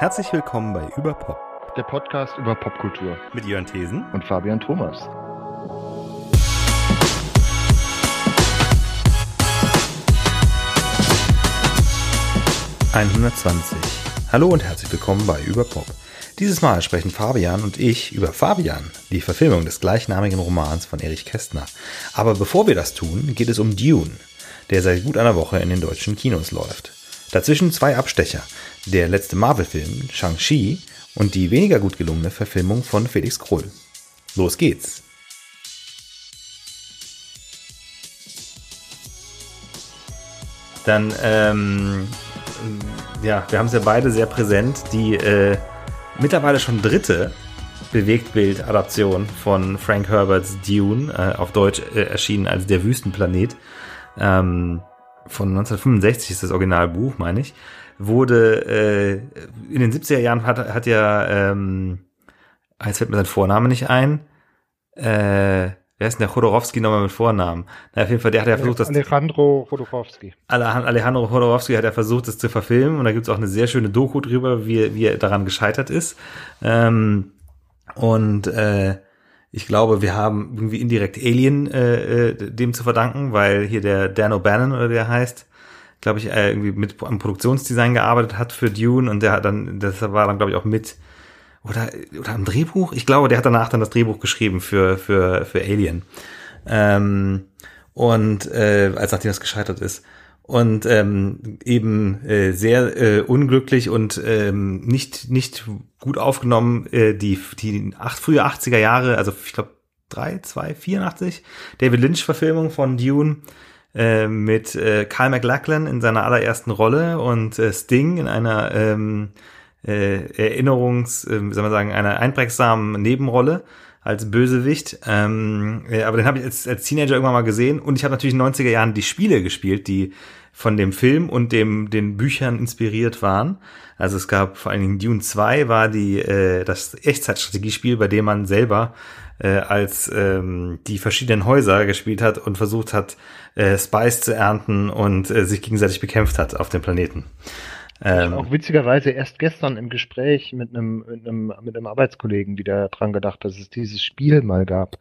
Herzlich willkommen bei Überpop, der Podcast über Popkultur mit Jörn Thesen und Fabian Thomas. ...120. Hallo und herzlich willkommen bei Überpop. Dieses Mal sprechen Fabian und ich über Fabian, die Verfilmung des gleichnamigen Romans von Erich Kästner. Aber bevor wir das tun, geht es um Dune, der seit gut einer Woche in den deutschen Kinos läuft. Dazwischen zwei Abstecher. Der letzte Marvel-Film, Shang-Chi, und die weniger gut gelungene Verfilmung von Felix Krull. Los geht's! Dann, ähm, ja, wir haben es ja beide sehr präsent. Die äh, mittlerweile schon dritte Bewegtbild-Adaption von Frank Herberts Dune, äh, auf Deutsch äh, erschienen als Der Wüstenplanet. Ähm, von 1965 ist das Originalbuch, meine ich, wurde äh, in den 70er Jahren hat, hat ja, ähm, jetzt fällt mir sein Vorname nicht ein, äh, wer ist denn der Chodorowski nochmal mit Vornamen? Na, auf jeden Fall, der hat ja versucht, das. Alejandro Chodorowski. Alejandro Chodorowski hat ja versucht, das zu verfilmen und da gibt es auch eine sehr schöne Doku drüber, wie, wie er daran gescheitert ist. Ähm, und äh, ich glaube, wir haben irgendwie indirekt Alien äh, äh, dem zu verdanken, weil hier der Dan O'Bannon oder der heißt, glaube ich, äh, irgendwie mit am Produktionsdesign gearbeitet hat für Dune und der hat dann, das war dann, glaube ich, auch mit oder, oder am Drehbuch. Ich glaube, der hat danach dann das Drehbuch geschrieben für, für, für Alien. Ähm, und äh, als nachdem das gescheitert ist und ähm, eben äh, sehr äh, unglücklich und ähm, nicht nicht gut aufgenommen äh, die die acht, frühe 80er Jahre, also ich glaube 3, 2, 84, David Lynch Verfilmung von Dune äh, mit äh, Kyle MacLachlan in seiner allerersten Rolle und äh, Sting in einer ähm, äh, Erinnerungs, äh, soll man sagen, einer einprägsamen Nebenrolle als Bösewicht. Ähm, äh, aber den habe ich als, als Teenager irgendwann mal gesehen und ich habe natürlich in den 90er Jahren die Spiele gespielt, die von dem Film und dem den Büchern inspiriert waren. Also es gab vor allen Dingen Dune 2 war die äh, das Echtzeitstrategiespiel, bei dem man selber äh, als ähm, die verschiedenen Häuser gespielt hat und versucht hat, äh, Spice zu ernten und äh, sich gegenseitig bekämpft hat auf dem Planeten. Ähm, auch witzigerweise erst gestern im Gespräch mit einem, mit einem, mit einem Arbeitskollegen wieder dran gedacht, dass es dieses Spiel mal gab.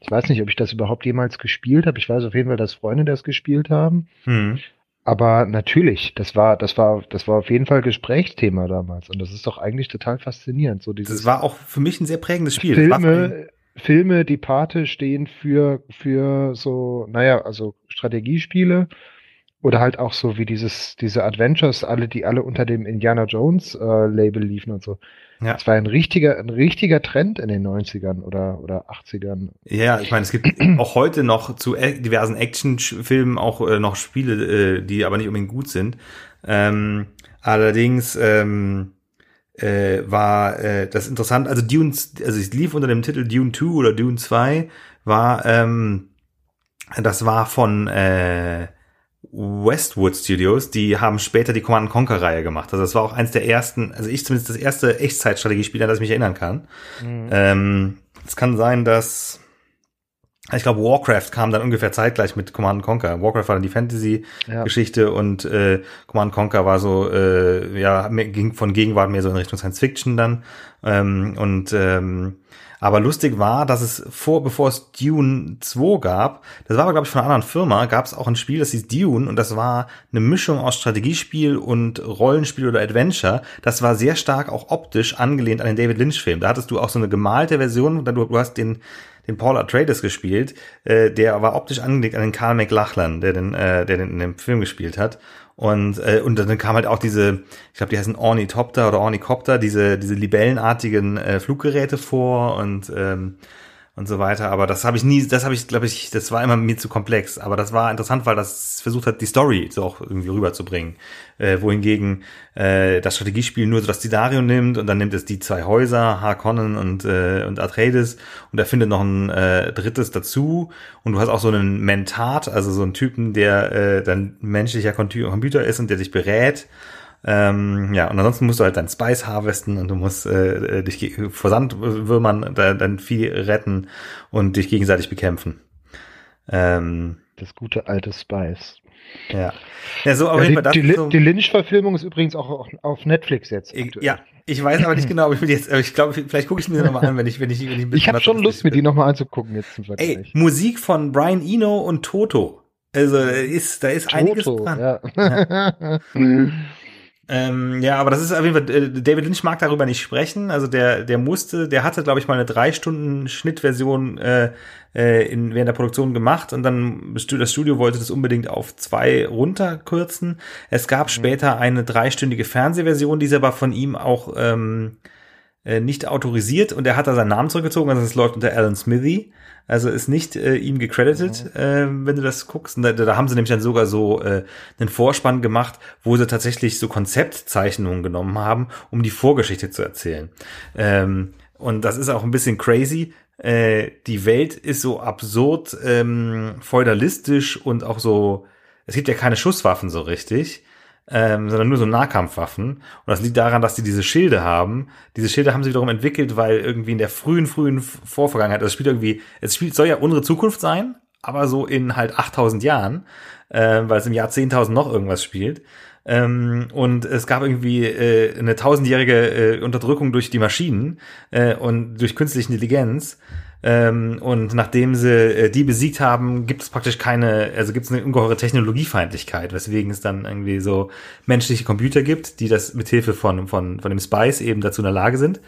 Ich weiß nicht, ob ich das überhaupt jemals gespielt habe. Ich weiß auf jeden Fall, dass Freunde das gespielt haben. Hm. Aber natürlich, das war, das war, das war auf jeden Fall Gesprächsthema damals. Und das ist doch eigentlich total faszinierend. So dieses das war auch für mich ein sehr prägendes Spiel. Filme, Filme, die Pate stehen für, für so, naja, also Strategiespiele oder halt auch so wie dieses, diese Adventures, alle, die alle unter dem Indiana Jones äh, Label liefen und so. Ja. Das war ein richtiger, ein richtiger Trend in den 90ern oder, oder 80ern. Ja, ich meine, es gibt auch heute noch zu diversen Actionfilmen auch äh, noch Spiele, äh, die aber nicht unbedingt gut sind. Ähm, allerdings ähm, äh, war äh, das interessant, also Dune, also es lief unter dem Titel Dune 2 oder Dune 2, war, ähm, das war von äh, Westwood Studios, die haben später die Command Conquer Reihe gemacht. Also das war auch eins der ersten, also ich zumindest das erste Echtzeitstrategiespiel, an das ich mich erinnern kann. Mhm. Ähm, es kann sein, dass ich glaube, Warcraft kam dann ungefähr zeitgleich mit Command Conquer. Warcraft war dann die Fantasy-Geschichte ja. und äh, Command Conquer war so, äh, ja, ging von Gegenwart mehr so in Richtung Science Fiction dann. Ähm, und ähm, aber lustig war, dass es vor, bevor es Dune 2 gab, das war aber, glaube ich, von einer anderen Firma, gab es auch ein Spiel, das hieß Dune und das war eine Mischung aus Strategiespiel und Rollenspiel oder Adventure. Das war sehr stark auch optisch angelehnt an den David Lynch-Film. Da hattest du auch so eine gemalte Version, du, hast den den Paul Atreides gespielt, äh, der war optisch angelegt an den Carl McLachlan, der den, äh, der den in dem Film gespielt hat. Und, äh, und dann kam halt auch diese, ich glaube, die heißen Ornithopter oder Ornicopter, diese, diese libellenartigen äh, Fluggeräte vor und ähm, und so weiter. Aber das habe ich nie, das habe ich, glaube ich, das war immer mir zu komplex. Aber das war interessant, weil das versucht hat, die Story so auch irgendwie rüberzubringen. Äh, wohingegen äh, das Strategiespiel nur so das Szenario nimmt und dann nimmt es die zwei Häuser, Harkonnen und, äh, und Atreides und er findet noch ein äh, drittes dazu. Und du hast auch so einen Mentat, also so einen Typen, der äh, dann menschlicher Computer ist und der dich berät. Ähm, ja, und ansonsten musst du halt dein Spice harvesten und du musst äh, dich vor Sandwürmern dein Vieh retten und dich gegenseitig bekämpfen. Ähm, das gute alte Spice. Ja. Ja, so auf ja, jeden Fall. Die, die, so die Lynch-Verfilmung ist übrigens auch auf Netflix jetzt. Aktuell. Ja, Ich weiß aber nicht genau, ob ich mir jetzt, ich glaube, vielleicht gucke ich mir nochmal an, wenn ich, wenn ich, wenn ich Ich habe schon Lust, mir die nochmal anzugucken jetzt zum Vergleich. Ey, Musik von Brian Eno und Toto. Also, da ist, da ist Toto, einiges dran. Ja. ja. Ähm, ja, aber das ist auf jeden Fall, äh, David Lynch mag darüber nicht sprechen. Also der, der musste, der hatte, glaube ich, mal eine drei Stunden Schnittversion äh, äh, in, während der Produktion gemacht und dann das Studio wollte das unbedingt auf zwei runterkürzen. Es gab mhm. später eine dreistündige Fernsehversion, die ist aber von ihm auch ähm, äh, nicht autorisiert und er hat da seinen Namen zurückgezogen, also es läuft unter Alan Smithy. Also ist nicht äh, ihm gecredited, mhm. äh, wenn du das guckst. Da, da haben sie nämlich dann sogar so äh, einen Vorspann gemacht, wo sie tatsächlich so Konzeptzeichnungen genommen haben, um die Vorgeschichte zu erzählen. Ähm, und das ist auch ein bisschen crazy. Äh, die Welt ist so absurd ähm, feudalistisch und auch so, es gibt ja keine Schusswaffen so richtig ähm, sondern nur so Nahkampfwaffen. Und das liegt daran, dass die diese Schilde haben. Diese Schilde haben sie wiederum entwickelt, weil irgendwie in der frühen, frühen Vorvergangenheit, das spielt irgendwie, es spielt, soll ja unsere Zukunft sein, aber so in halt 8000 Jahren, äh, weil es im Jahr 10.000 noch irgendwas spielt. Ähm, und es gab irgendwie äh, eine tausendjährige äh, Unterdrückung durch die Maschinen äh, und durch künstliche Intelligenz. Ähm, und nachdem sie äh, die besiegt haben, gibt es praktisch keine, also gibt es eine ungeheure Technologiefeindlichkeit, weswegen es dann irgendwie so menschliche Computer gibt, die das mithilfe von, von, von dem Spice eben dazu in der Lage sind.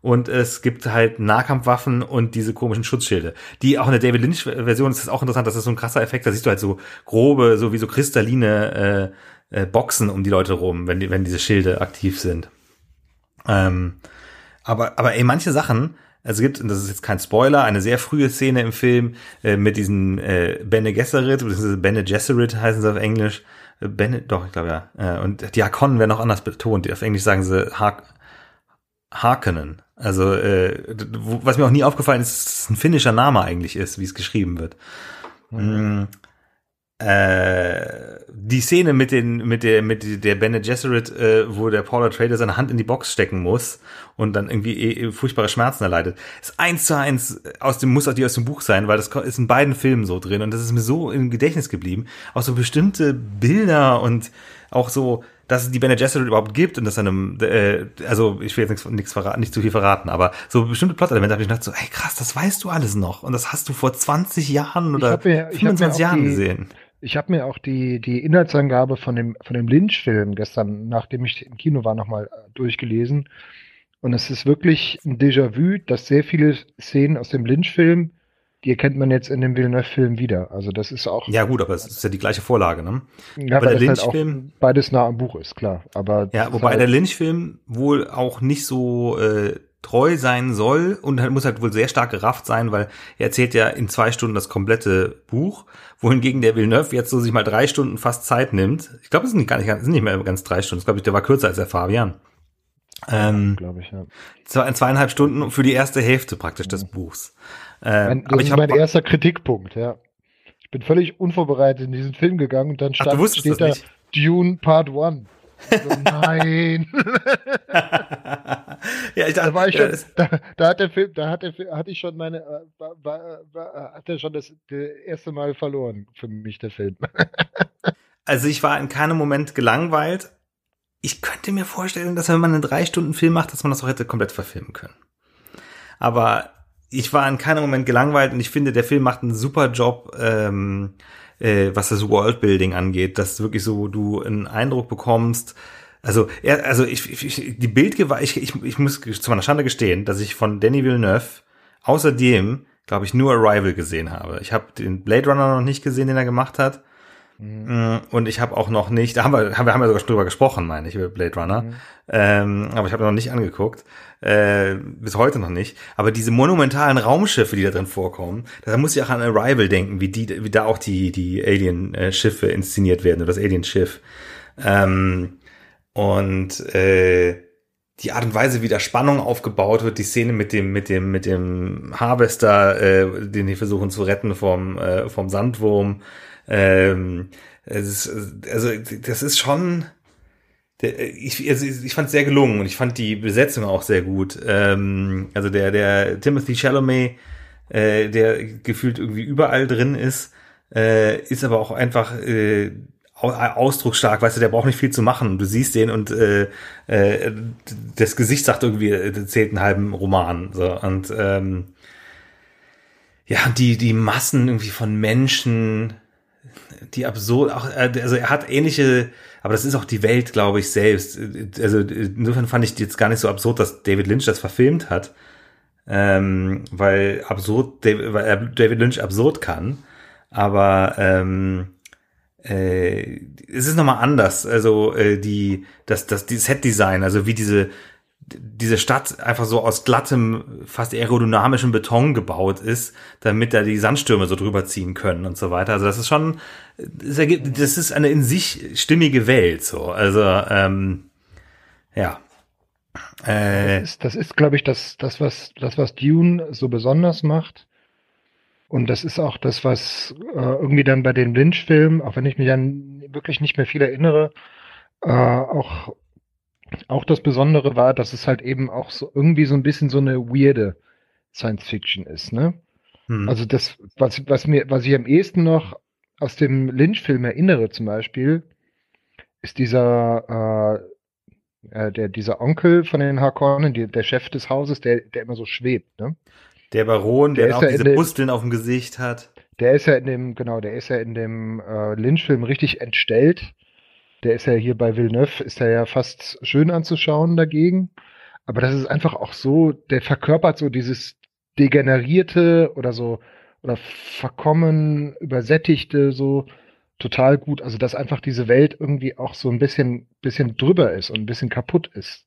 Und es gibt halt Nahkampfwaffen und diese komischen Schutzschilde. Die auch in der David Lynch-Version ist das auch interessant, das ist so ein krasser Effekt. Da siehst du halt so grobe, so wie so kristalline äh, äh, Boxen um die Leute rum, wenn, die, wenn diese Schilde aktiv sind. Ähm, aber, aber ey, manche Sachen, es gibt, und das ist jetzt kein Spoiler, eine sehr frühe Szene im Film äh, mit diesen äh, Bene Gesserit, beziehungsweise Bene Gesserit heißen sie auf Englisch. Äh, Bene, doch, ich glaube ja. Äh, und die Hakonnen werden auch anders betont. Auf Englisch sagen sie Har Harkonnen. Also, äh, was mir auch nie aufgefallen ist, dass es ein finnischer Name eigentlich ist, wie es geschrieben wird. Mhm. Äh, die Szene mit den mit der mit der Bene Gesserit, äh, wo der Paula Trader seine Hand in die Box stecken muss und dann irgendwie eh, furchtbare Schmerzen erleidet, ist eins zu eins aus dem muss auch die aus dem Buch sein, weil das ist in beiden Filmen so drin und das ist mir so im Gedächtnis geblieben, auch so bestimmte Bilder und auch so dass es die Bene Gesserit überhaupt gibt und dass einem, äh, also ich will jetzt nichts, nichts verraten, nicht zu viel verraten, aber so bestimmte Plot-Elemente habe ich gedacht so, ey krass, das weißt du alles noch und das hast du vor 20 Jahren oder mir, 25 Jahren die, gesehen. Ich habe mir auch die, die Inhaltsangabe von dem, von dem Lynch-Film gestern, nachdem ich im Kino war, nochmal äh, durchgelesen. Und es ist wirklich ein Déjà-vu, dass sehr viele Szenen aus dem Lynch-Film, die erkennt man jetzt in dem Villeneuve-Film wieder. Also das ist auch. Ja gut, aber es ist ja die gleiche Vorlage, ne? Ja, weil der Lynch-Film halt beides nah am Buch ist, klar. Aber ja, wobei halt der Lynch-Film wohl auch nicht so äh, treu sein soll und halt muss halt wohl sehr stark gerafft sein, weil er erzählt ja in zwei Stunden das komplette Buch, wohingegen der Villeneuve jetzt so sich mal drei Stunden fast Zeit nimmt. Ich glaube, es sind nicht gar nicht, sind nicht mehr ganz drei Stunden. Ich glaube, der war kürzer als der Fabian. Ähm, glaube ich, ja. Zwei, zweieinhalb Stunden für die erste Hälfte praktisch des Buchs. Ähm, das aber ist mein erster Kritikpunkt, ja. Ich bin völlig unvorbereitet in diesen Film gegangen und dann stand, Ach, steht da Dune Part 1. So, nein. ja, ich dachte, da war ich schon, da, da, hat der Film, da hat der, hatte ich schon meine, äh, war, war, war, hat er schon das, das erste Mal verloren für mich der Film. also ich war in keinem Moment gelangweilt. Ich könnte mir vorstellen, dass wenn man einen drei Stunden Film macht, dass man das auch hätte komplett verfilmen können. Aber ich war in keinem Moment gelangweilt und ich finde, der Film macht einen super Job. Ähm, äh, was das Worldbuilding angeht, dass wirklich so du einen Eindruck bekommst, also, er, also ich, ich, die Bildgewalt, ich, ich, ich muss zu meiner Schande gestehen, dass ich von Danny Villeneuve außerdem, glaube ich, nur Arrival gesehen habe. Ich habe den Blade Runner noch nicht gesehen, den er gemacht hat. Mhm. Und ich habe auch noch nicht, da haben wir, haben wir haben ja sogar schon drüber gesprochen, meine ich, über Blade Runner. Mhm. Ähm, aber ich habe noch nicht angeguckt. Äh, bis heute noch nicht. Aber diese monumentalen Raumschiffe, die da drin vorkommen, da muss ich auch an Arrival denken, wie die, wie da auch die, die Alien-Schiffe inszeniert werden, oder das Alien-Schiff. Ähm, und äh, die Art und Weise, wie da Spannung aufgebaut wird, die Szene mit dem, mit dem, mit dem Harvester, äh, den die versuchen zu retten vom, äh, vom Sandwurm, ähm, ist, also das ist schon, ich, also ich fand es sehr gelungen und ich fand die Besetzung auch sehr gut. Ähm, also der, der Timothy Chalamet, äh, der gefühlt irgendwie überall drin ist, äh, ist aber auch einfach äh, ausdrucksstark, weißt du, der braucht nicht viel zu machen. Du siehst den und äh, äh, das Gesicht sagt irgendwie, äh, zählt einen halben Roman. So. Und ähm, ja, die, die Massen irgendwie von Menschen, die absurd, auch, äh, also er hat ähnliche, aber das ist auch die Welt, glaube ich, selbst. Also insofern fand ich jetzt gar nicht so absurd, dass David Lynch das verfilmt hat. Ähm, weil absurd, weil David Lynch absurd kann. Aber ähm, äh, es ist nochmal anders. Also äh, die, das, das, die Set-Design, also wie diese, diese Stadt einfach so aus glattem, fast aerodynamischem Beton gebaut ist, damit da die Sandstürme so drüber ziehen können und so weiter. Also das ist schon, das, ergibt, das ist eine in sich stimmige Welt. So, also ähm, ja. Äh, das ist, das ist glaube ich, das, das was, das was Dune so besonders macht und das ist auch das, was äh, irgendwie dann bei den Lynch-Filmen, auch wenn ich mich dann wirklich nicht mehr viel erinnere, äh, auch, auch das Besondere war, dass es halt eben auch so irgendwie so ein bisschen so eine weirde Science-Fiction ist, ne? Hm. Also das, was, was mir, was ich am ehesten noch aus dem Lynch-Film erinnere, zum Beispiel, ist dieser, äh, äh der, dieser Onkel von den Harkonnen, die, der Chef des Hauses, der, der immer so schwebt, ne? Der Baron, der, der auch ja diese Pusteln auf dem Gesicht hat. Der ist ja in dem, genau, der ist ja in dem äh, Lynch-Film richtig entstellt. Der ist ja hier bei Villeneuve, ist er ja fast schön anzuschauen dagegen. Aber das ist einfach auch so, der verkörpert so dieses degenerierte oder so, oder verkommen, übersättigte, so total gut. Also, dass einfach diese Welt irgendwie auch so ein bisschen, bisschen drüber ist und ein bisschen kaputt ist.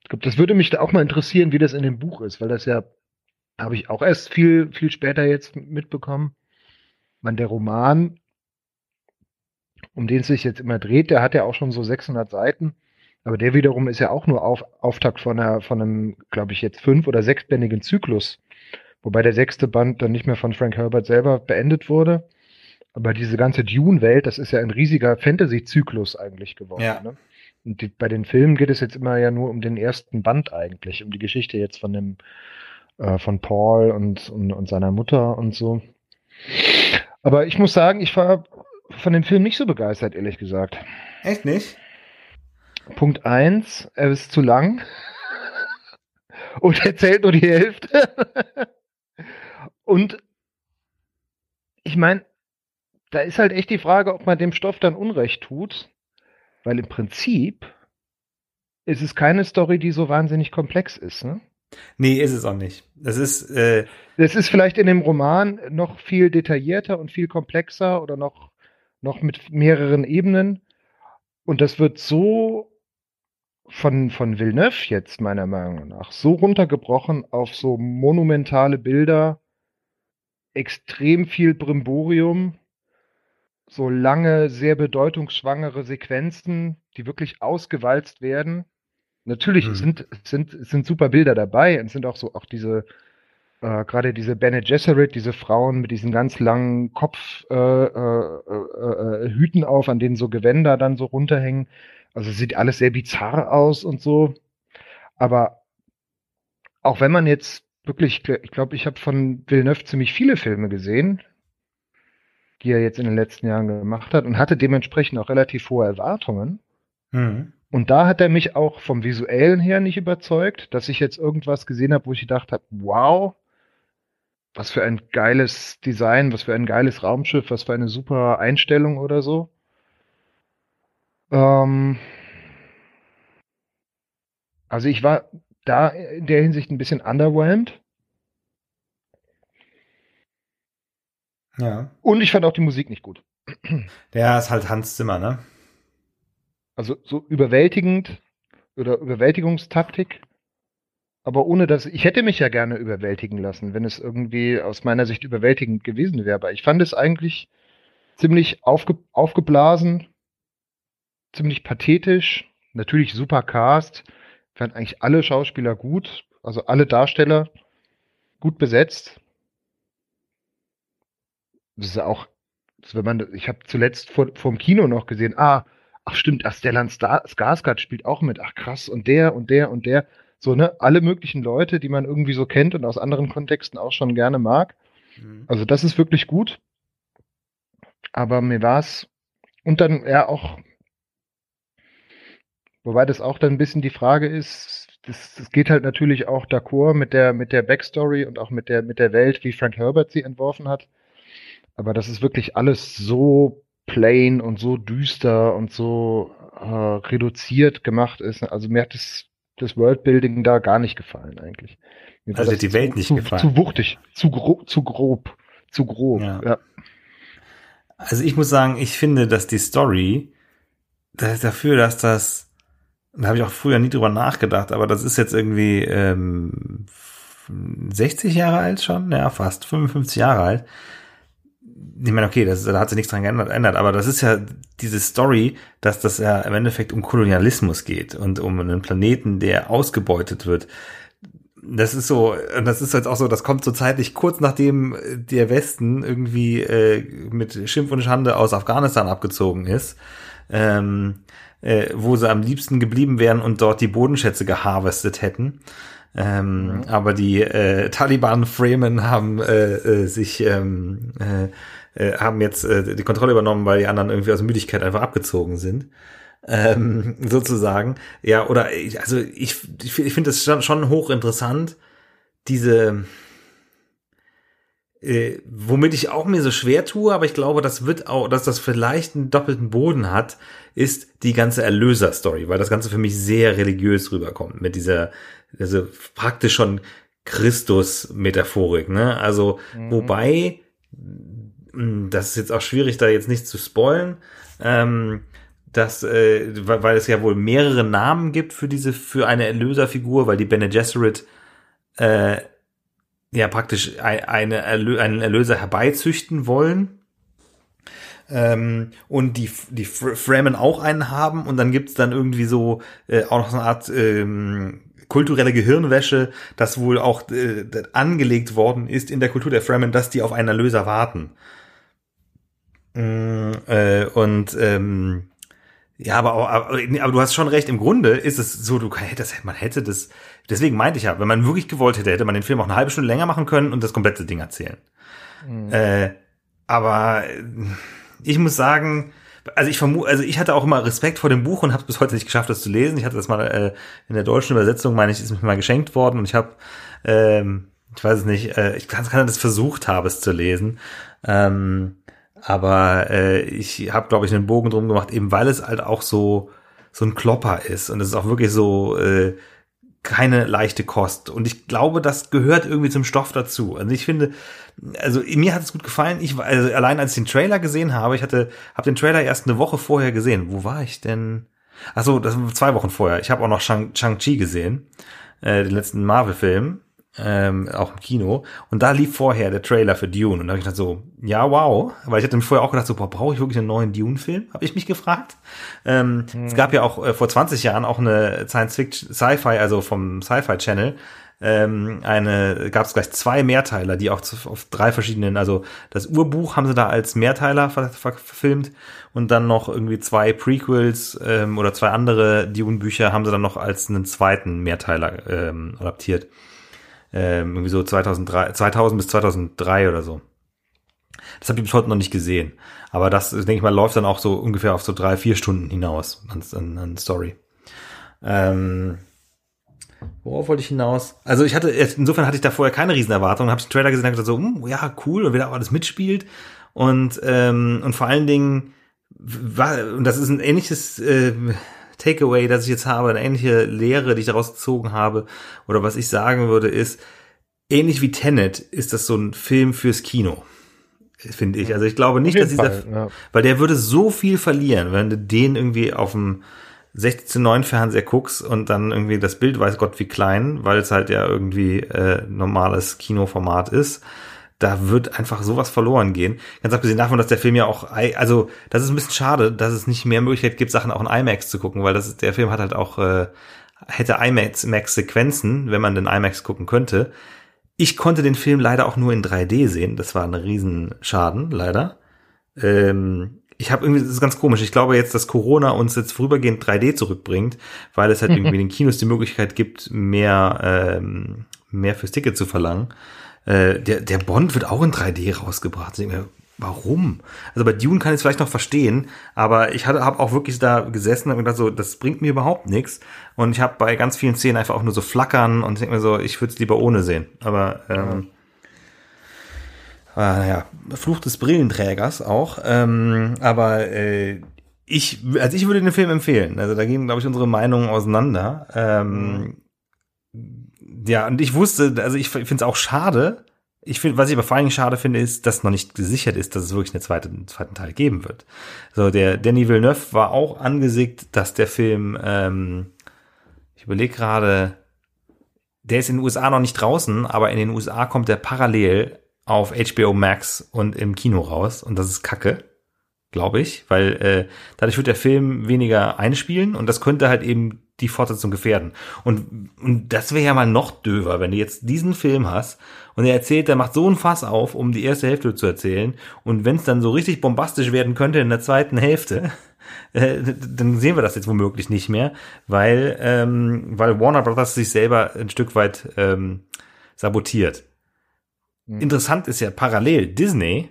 Ich glaube, das würde mich da auch mal interessieren, wie das in dem Buch ist, weil das ja habe ich auch erst viel, viel später jetzt mitbekommen. Man, der Roman, um den es sich jetzt immer dreht, der hat ja auch schon so 600 Seiten. Aber der wiederum ist ja auch nur auf, Auftakt von, einer, von einem, glaube ich, jetzt fünf- oder sechsbändigen Zyklus. Wobei der sechste Band dann nicht mehr von Frank Herbert selber beendet wurde. Aber diese ganze Dune-Welt, das ist ja ein riesiger Fantasy-Zyklus eigentlich geworden. Ja. Ne? Und die, bei den Filmen geht es jetzt immer ja nur um den ersten Band eigentlich, um die Geschichte jetzt von dem äh, von Paul und, und, und seiner Mutter und so. Aber ich muss sagen, ich war von dem Film nicht so begeistert, ehrlich gesagt. Echt nicht? Punkt eins, er ist zu lang und erzählt nur die Hälfte. und ich meine, da ist halt echt die Frage, ob man dem Stoff dann Unrecht tut, weil im Prinzip ist es keine Story, die so wahnsinnig komplex ist. Ne? Nee, ist es auch nicht. Das ist. Äh, das ist vielleicht in dem Roman noch viel detaillierter und viel komplexer oder noch, noch mit mehreren Ebenen. Und das wird so von, von Villeneuve jetzt meiner Meinung nach so runtergebrochen auf so monumentale Bilder, extrem viel Brimborium, so lange, sehr bedeutungsschwangere Sequenzen, die wirklich ausgewalzt werden Natürlich mhm. sind, sind, sind super Bilder dabei und sind auch so, auch diese, äh, gerade diese Bene Gesserit, diese Frauen mit diesen ganz langen Kopfhüten äh, äh, äh, äh auf, an denen so Gewänder dann so runterhängen. Also sieht alles sehr bizarr aus und so. Aber auch wenn man jetzt wirklich, ich glaube, ich habe von Villeneuve ziemlich viele Filme gesehen, die er jetzt in den letzten Jahren gemacht hat und hatte dementsprechend auch relativ hohe Erwartungen. Mhm. Und da hat er mich auch vom visuellen her nicht überzeugt, dass ich jetzt irgendwas gesehen habe, wo ich gedacht habe, wow, was für ein geiles Design, was für ein geiles Raumschiff, was für eine super Einstellung oder so. Ähm also ich war da in der Hinsicht ein bisschen underwhelmed. Ja. Und ich fand auch die Musik nicht gut. Der ist halt Hans Zimmer, ne? Also so überwältigend oder Überwältigungstaktik. Aber ohne dass, ich hätte mich ja gerne überwältigen lassen, wenn es irgendwie aus meiner Sicht überwältigend gewesen wäre. Aber ich fand es eigentlich ziemlich aufge, aufgeblasen, ziemlich pathetisch, natürlich super Cast. Ich fand eigentlich alle Schauspieler gut, also alle Darsteller gut besetzt. Das ist auch, wenn man, ich habe zuletzt vor, dem Kino noch gesehen, ah, ach stimmt, ach, Stellan Skarsgård spielt auch mit, ach krass, und der und der und der. So, ne, alle möglichen Leute, die man irgendwie so kennt und aus anderen Kontexten auch schon gerne mag. Mhm. Also das ist wirklich gut. Aber mir war es und dann ja auch, wobei das auch dann ein bisschen die Frage ist, das, das geht halt natürlich auch d'accord mit der, mit der Backstory und auch mit der, mit der Welt, wie Frank Herbert sie entworfen hat. Aber das ist wirklich alles so plain und so düster und so äh, reduziert gemacht ist. Also mir hat das, das Worldbuilding da gar nicht gefallen eigentlich. Mir also die Welt zu, nicht zu, gefallen. Zu wuchtig, zu, gro zu grob, zu grob. Ja. ja. Also ich muss sagen, ich finde, dass die Story das dafür, dass das, da habe ich auch früher nie drüber nachgedacht, aber das ist jetzt irgendwie ähm, 60 Jahre alt schon, ja fast 55 Jahre alt ich meine, okay, das, da hat sich nichts dran geändert, aber das ist ja diese Story, dass das ja im Endeffekt um Kolonialismus geht und um einen Planeten, der ausgebeutet wird. Das ist so, das ist jetzt auch so, das kommt so zeitlich kurz nachdem der Westen irgendwie äh, mit Schimpf und Schande aus Afghanistan abgezogen ist, ähm, äh, wo sie am liebsten geblieben wären und dort die Bodenschätze geharvestet hätten. Ähm, mhm. Aber die äh, Taliban-Fremen haben äh, äh, sich ähm, äh, äh, haben jetzt äh, die Kontrolle übernommen, weil die anderen irgendwie aus Müdigkeit einfach abgezogen sind. Ähm, sozusagen. Ja, oder ich, also ich, ich, ich finde das schon, schon hochinteressant, diese äh, womit ich auch mir so schwer tue, aber ich glaube, das wird auch, dass das vielleicht einen doppelten Boden hat, ist die ganze Erlöser-Story, weil das Ganze für mich sehr religiös rüberkommt, mit dieser, also praktisch schon Christus-Metaphorik, ne? Also, mhm. wobei hm, das ist jetzt auch schwierig, da jetzt nicht zu spoilen, ähm, dass, äh, weil, weil es ja wohl mehrere Namen gibt für diese, für eine Erlöserfigur, weil die Bene Gesserit äh, ja praktisch eine Erlö einen Erlöser herbeizüchten wollen. Ähm, und die, die Fremen auch einen haben und dann gibt's dann irgendwie so äh, auch noch so eine Art ähm, kulturelle Gehirnwäsche, das wohl auch äh, angelegt worden ist in der Kultur der Fremen, dass die auf einen Erlöser warten. Mm, äh, und ähm, ja, aber, aber, aber du hast schon recht. Im Grunde ist es so, du hättest, man hätte das. Deswegen meinte ich ja, wenn man wirklich gewollt hätte, hätte man den Film auch eine halbe Stunde länger machen können und das komplette Ding erzählen. Mhm. Äh, aber ich muss sagen, also ich vermute, also ich hatte auch immer Respekt vor dem Buch und habe es bis heute nicht geschafft, das zu lesen. Ich hatte das mal äh, in der deutschen Übersetzung, meine ich, ist mir mal geschenkt worden und ich habe, ähm, ich weiß es nicht, äh, ich kann, kann das versucht habe, es zu lesen. Ähm, aber äh, ich habe, glaube ich, einen Bogen drum gemacht, eben weil es halt auch so so ein Klopper ist und es ist auch wirklich so äh, keine leichte Kost. Und ich glaube, das gehört irgendwie zum Stoff dazu. Also ich finde, also mir hat es gut gefallen. Ich also allein als ich den Trailer gesehen habe, ich hatte, habe den Trailer erst eine Woche vorher gesehen. Wo war ich denn? Ach so, das war zwei Wochen vorher. Ich habe auch noch Shang-Chi gesehen, äh, den letzten Marvel-Film ähm, auch im Kino. Und da lief vorher der Trailer für Dune. Und da habe ich gedacht so, ja, wow. Weil ich hatte mir vorher auch gedacht, so, boah, brauche ich wirklich einen neuen Dune-Film? Habe ich mich gefragt. Ähm, mhm. Es gab ja auch äh, vor 20 Jahren auch eine Science-Fiction, Sci-Fi, also vom Sci-Fi-Channel, ähm, eine, gab es gleich zwei Mehrteiler, die auch zu, auf drei verschiedenen, also das Urbuch haben sie da als Mehrteiler ver, ver, verfilmt und dann noch irgendwie zwei Prequels ähm, oder zwei andere Dune-Bücher haben sie dann noch als einen zweiten Mehrteiler ähm, adaptiert. Ähm, irgendwie so 2003, 2000 bis 2003 oder so. Das habe ich bis heute noch nicht gesehen. Aber das, denke ich mal, läuft dann auch so ungefähr auf so drei, vier Stunden hinaus an, an, an Story. Ähm, worauf wollte ich hinaus? Also ich hatte, insofern hatte ich da vorher keine Riesenerwartungen, habe den Trailer gesehen und gesagt so, hm, ja, cool, und wieder alles mitspielt. Und, ähm, und vor allen Dingen, war, und das ist ein ähnliches äh, Takeaway, das ich jetzt habe, eine ähnliche Lehre, die ich daraus gezogen habe, oder was ich sagen würde, ist, ähnlich wie Tenet ist das so ein Film fürs Kino. Finde ich. Also ich glaube nicht, dass dieser, Fall, ja. weil der würde so viel verlieren, wenn du den irgendwie auf dem 16 9 Fernseher guckst und dann irgendwie das Bild weiß Gott wie klein, weil es halt ja irgendwie äh, normales Kinoformat ist da wird einfach sowas verloren gehen. Ganz abgesehen davon, dass der Film ja auch, also das ist ein bisschen schade, dass es nicht mehr Möglichkeit gibt, Sachen auch in IMAX zu gucken, weil das ist, der Film hat halt auch, äh, hätte IMAX-Sequenzen, wenn man den IMAX gucken könnte. Ich konnte den Film leider auch nur in 3D sehen. Das war ein Riesenschaden, leider. Ähm, ich habe irgendwie, das ist ganz komisch. Ich glaube jetzt, dass Corona uns jetzt vorübergehend 3D zurückbringt, weil es halt irgendwie den Kinos die Möglichkeit gibt, mehr, ähm, mehr fürs Ticket zu verlangen. Äh, der, der Bond wird auch in 3D rausgebracht. warum? Also bei Dune kann ich es vielleicht noch verstehen, aber ich habe auch wirklich da gesessen und gedacht so, das bringt mir überhaupt nichts. Und ich habe bei ganz vielen Szenen einfach auch nur so flackern und denke mir so, ich würde es lieber ohne sehen. Aber ähm, äh, ja, Fluch des Brillenträgers auch. Ähm, aber äh, ich, also ich würde den Film empfehlen. Also da gehen, glaube ich, unsere Meinungen auseinander. Ähm, ja, und ich wusste, also ich finde es auch schade. Ich finde, was ich aber vor allem schade finde, ist, dass noch nicht gesichert ist, dass es wirklich einen zweiten Teil geben wird. So, der Danny Villeneuve war auch angesagt, dass der Film, ähm, ich überlege gerade, der ist in den USA noch nicht draußen, aber in den USA kommt der parallel auf HBO Max und im Kino raus und das ist Kacke glaube ich, weil äh, dadurch wird der Film weniger einspielen und das könnte halt eben die Fortsetzung gefährden. Und, und das wäre ja mal noch döver, wenn du jetzt diesen Film hast und er erzählt, der macht so ein Fass auf, um die erste Hälfte zu erzählen. Und wenn es dann so richtig bombastisch werden könnte in der zweiten Hälfte, äh, dann sehen wir das jetzt womöglich nicht mehr, weil, ähm, weil Warner Brothers sich selber ein Stück weit ähm, sabotiert. Mhm. Interessant ist ja parallel Disney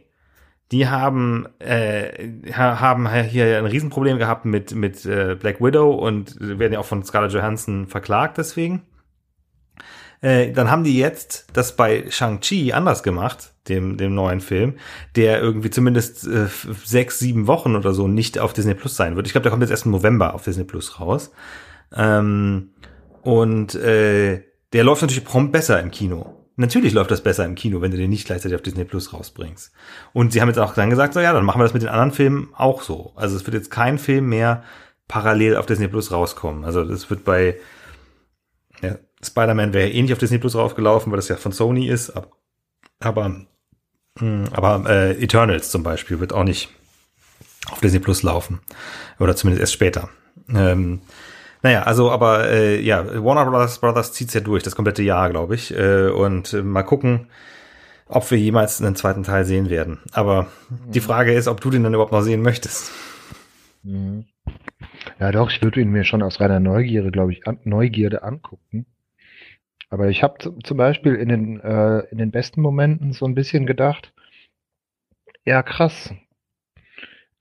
die haben äh, haben hier ein Riesenproblem gehabt mit mit äh, Black Widow und werden ja auch von Scarlett Johansson verklagt deswegen. Äh, dann haben die jetzt das bei Shang-Chi anders gemacht, dem, dem neuen Film, der irgendwie zumindest äh, sechs, sieben Wochen oder so nicht auf Disney Plus sein wird. Ich glaube, der kommt jetzt erst im November auf Disney Plus raus. Ähm, und äh, der läuft natürlich prompt besser im Kino. Natürlich läuft das besser im Kino, wenn du den nicht gleichzeitig auf Disney Plus rausbringst. Und sie haben jetzt auch dann gesagt, so ja, dann machen wir das mit den anderen Filmen auch so. Also es wird jetzt kein Film mehr parallel auf Disney Plus rauskommen. Also das wird bei ja, Spider-Man wäre eh nicht auf Disney Plus raufgelaufen, weil das ja von Sony ist, aber aber, hm, aber äh, Eternals zum Beispiel wird auch nicht auf Disney Plus laufen. Oder zumindest erst später. Ähm, naja, also aber äh, ja, Warner Brothers, Brothers zieht's ja durch, das komplette Jahr, glaube ich. Äh, und äh, mal gucken, ob wir jemals einen zweiten Teil sehen werden. Aber mhm. die Frage ist, ob du den dann überhaupt noch sehen möchtest. Mhm. Ja, doch, ich würde ihn mir schon aus reiner Neugierde, glaube ich, an, Neugierde angucken. Aber ich habe zum Beispiel in den, äh, in den besten Momenten so ein bisschen gedacht, ja krass,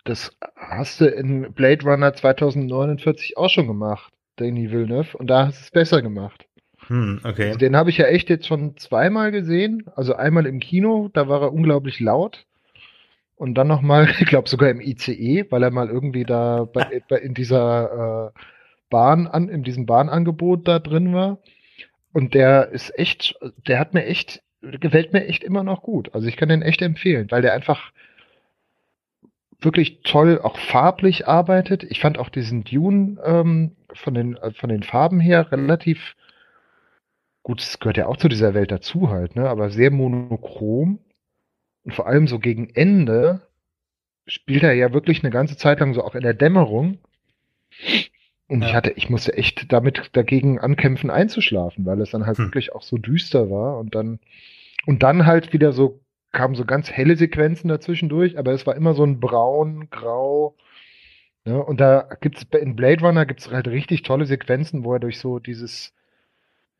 das hast du in Blade Runner 2049 auch schon gemacht, Danny Villeneuve, und da hast du es besser gemacht. Hm, okay. Also den habe ich ja echt jetzt schon zweimal gesehen. Also einmal im Kino, da war er unglaublich laut. Und dann nochmal, ich glaube sogar im ICE, weil er mal irgendwie da bei, bei in dieser äh, Bahn an, in diesem Bahnangebot da drin war. Und der ist echt, der hat mir echt, gefällt mir echt immer noch gut. Also ich kann den echt empfehlen, weil der einfach wirklich toll auch farblich arbeitet. Ich fand auch diesen Dune ähm, von, den, äh, von den Farben her relativ gut, es gehört ja auch zu dieser Welt dazu halt, ne? aber sehr monochrom. Und vor allem so gegen Ende spielt er ja wirklich eine ganze Zeit lang so auch in der Dämmerung. Und ja. ich hatte, ich musste echt damit dagegen ankämpfen, einzuschlafen, weil es dann halt hm. wirklich auch so düster war und dann, und dann halt wieder so kamen so ganz helle Sequenzen dazwischen durch, aber es war immer so ein braun, grau. Ne? Und da gibt es in Blade Runner gibt es halt richtig tolle Sequenzen, wo er durch so dieses,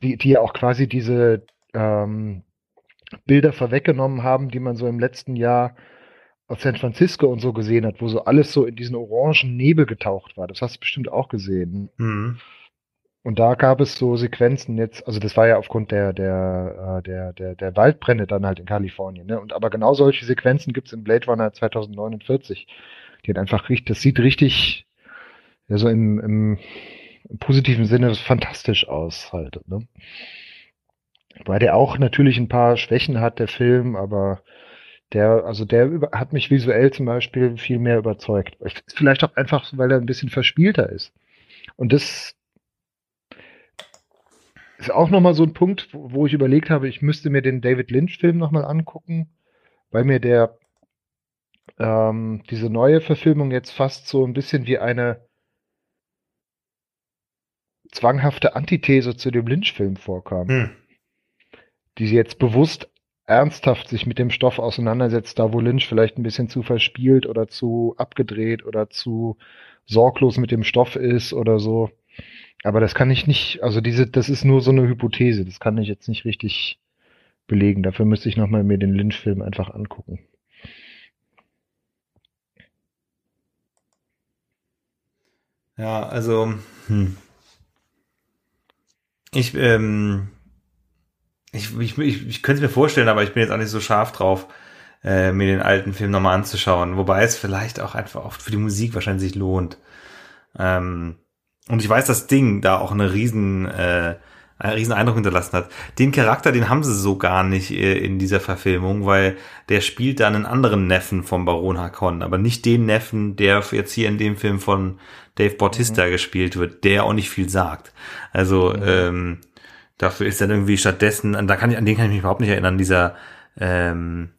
die, die ja auch quasi diese ähm, Bilder vorweggenommen haben, die man so im letzten Jahr auf San Francisco und so gesehen hat, wo so alles so in diesen orangen Nebel getaucht war. Das hast du bestimmt auch gesehen. Mhm. Und da gab es so Sequenzen jetzt, also das war ja aufgrund der, der, äh, der, der, der Waldbrände dann halt in Kalifornien, ne? Und aber genau solche Sequenzen gibt's im Blade Runner 2049. Die hat einfach richtig, das sieht richtig, ja, so im, im, im positiven Sinne fantastisch aus halt, ne? Weil der auch natürlich ein paar Schwächen hat, der Film, aber der, also der hat mich visuell zum Beispiel viel mehr überzeugt. Vielleicht auch einfach, weil er ein bisschen verspielter ist. Und das, ist auch nochmal so ein Punkt, wo ich überlegt habe, ich müsste mir den David Lynch-Film nochmal angucken, weil mir der ähm, diese neue Verfilmung jetzt fast so ein bisschen wie eine zwanghafte Antithese zu dem Lynch-Film vorkam. Hm. Die jetzt bewusst ernsthaft sich mit dem Stoff auseinandersetzt, da wo Lynch vielleicht ein bisschen zu verspielt oder zu abgedreht oder zu sorglos mit dem Stoff ist oder so. Aber das kann ich nicht, also diese, das ist nur so eine Hypothese, das kann ich jetzt nicht richtig belegen. Dafür müsste ich nochmal mir den Lynch-Film einfach angucken. Ja, also hm. ich, ähm, ich, ich, ich, ich könnte es mir vorstellen, aber ich bin jetzt auch nicht so scharf drauf, äh, mir den alten Film nochmal anzuschauen. Wobei es vielleicht auch einfach oft für die Musik wahrscheinlich sich lohnt. Ähm, und ich weiß, das Ding da auch eine riesen, äh, einen riesen Eindruck hinterlassen hat. Den Charakter, den haben sie so gar nicht äh, in dieser Verfilmung, weil der spielt dann einen anderen Neffen vom Baron Hakon, aber nicht den Neffen, der jetzt hier in dem Film von Dave Bautista mhm. gespielt wird, der auch nicht viel sagt. Also mhm. ähm, dafür ist dann irgendwie stattdessen, da kann ich, an den kann ich mich überhaupt nicht erinnern, dieser ähm,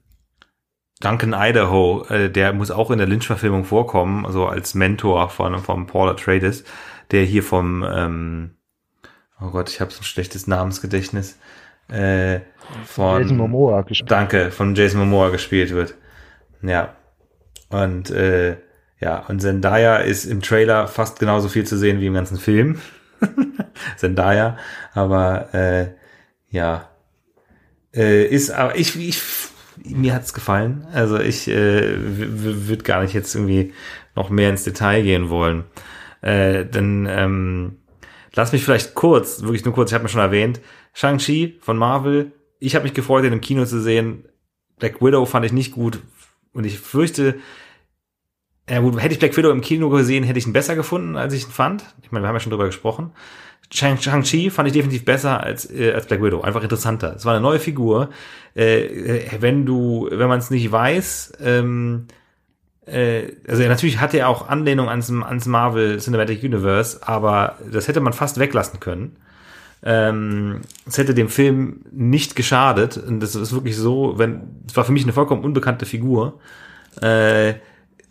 Duncan Idaho, äh, der muss auch in der Lynch-Verfilmung vorkommen, also als Mentor von vom Paul Atreides, der hier vom ähm, oh Gott, ich habe so ein schlechtes Namensgedächtnis, äh, von Jason Momoa gespielt. Danke, von Jason Momoa gespielt wird. Ja. Und äh, ja, und Zendaya ist im Trailer fast genauso viel zu sehen wie im ganzen Film. Zendaya, aber äh, ja, äh, ist aber ich ich mir hat's gefallen. Also ich äh, würde gar nicht jetzt irgendwie noch mehr ins Detail gehen wollen. Äh, denn ähm, lass mich vielleicht kurz, wirklich nur kurz, ich habe mir schon erwähnt, Shang-Chi von Marvel, ich habe mich gefreut, den im Kino zu sehen. Black Widow fand ich nicht gut und ich fürchte, ja gut, hätte ich Black Widow im Kino gesehen, hätte ich ihn besser gefunden, als ich ihn fand. Ich meine, wir haben ja schon drüber gesprochen. Shang-Chi fand ich definitiv besser als, äh, als Black Widow, einfach interessanter. Es war eine neue Figur. Äh, äh wenn du, wenn man es nicht weiß, ähm, äh, also ja, natürlich hat er auch Anlehnung ans, ans Marvel Cinematic Universe, aber das hätte man fast weglassen können. Ähm, es hätte dem Film nicht geschadet. Und das ist wirklich so, wenn, es war für mich eine vollkommen unbekannte Figur, äh,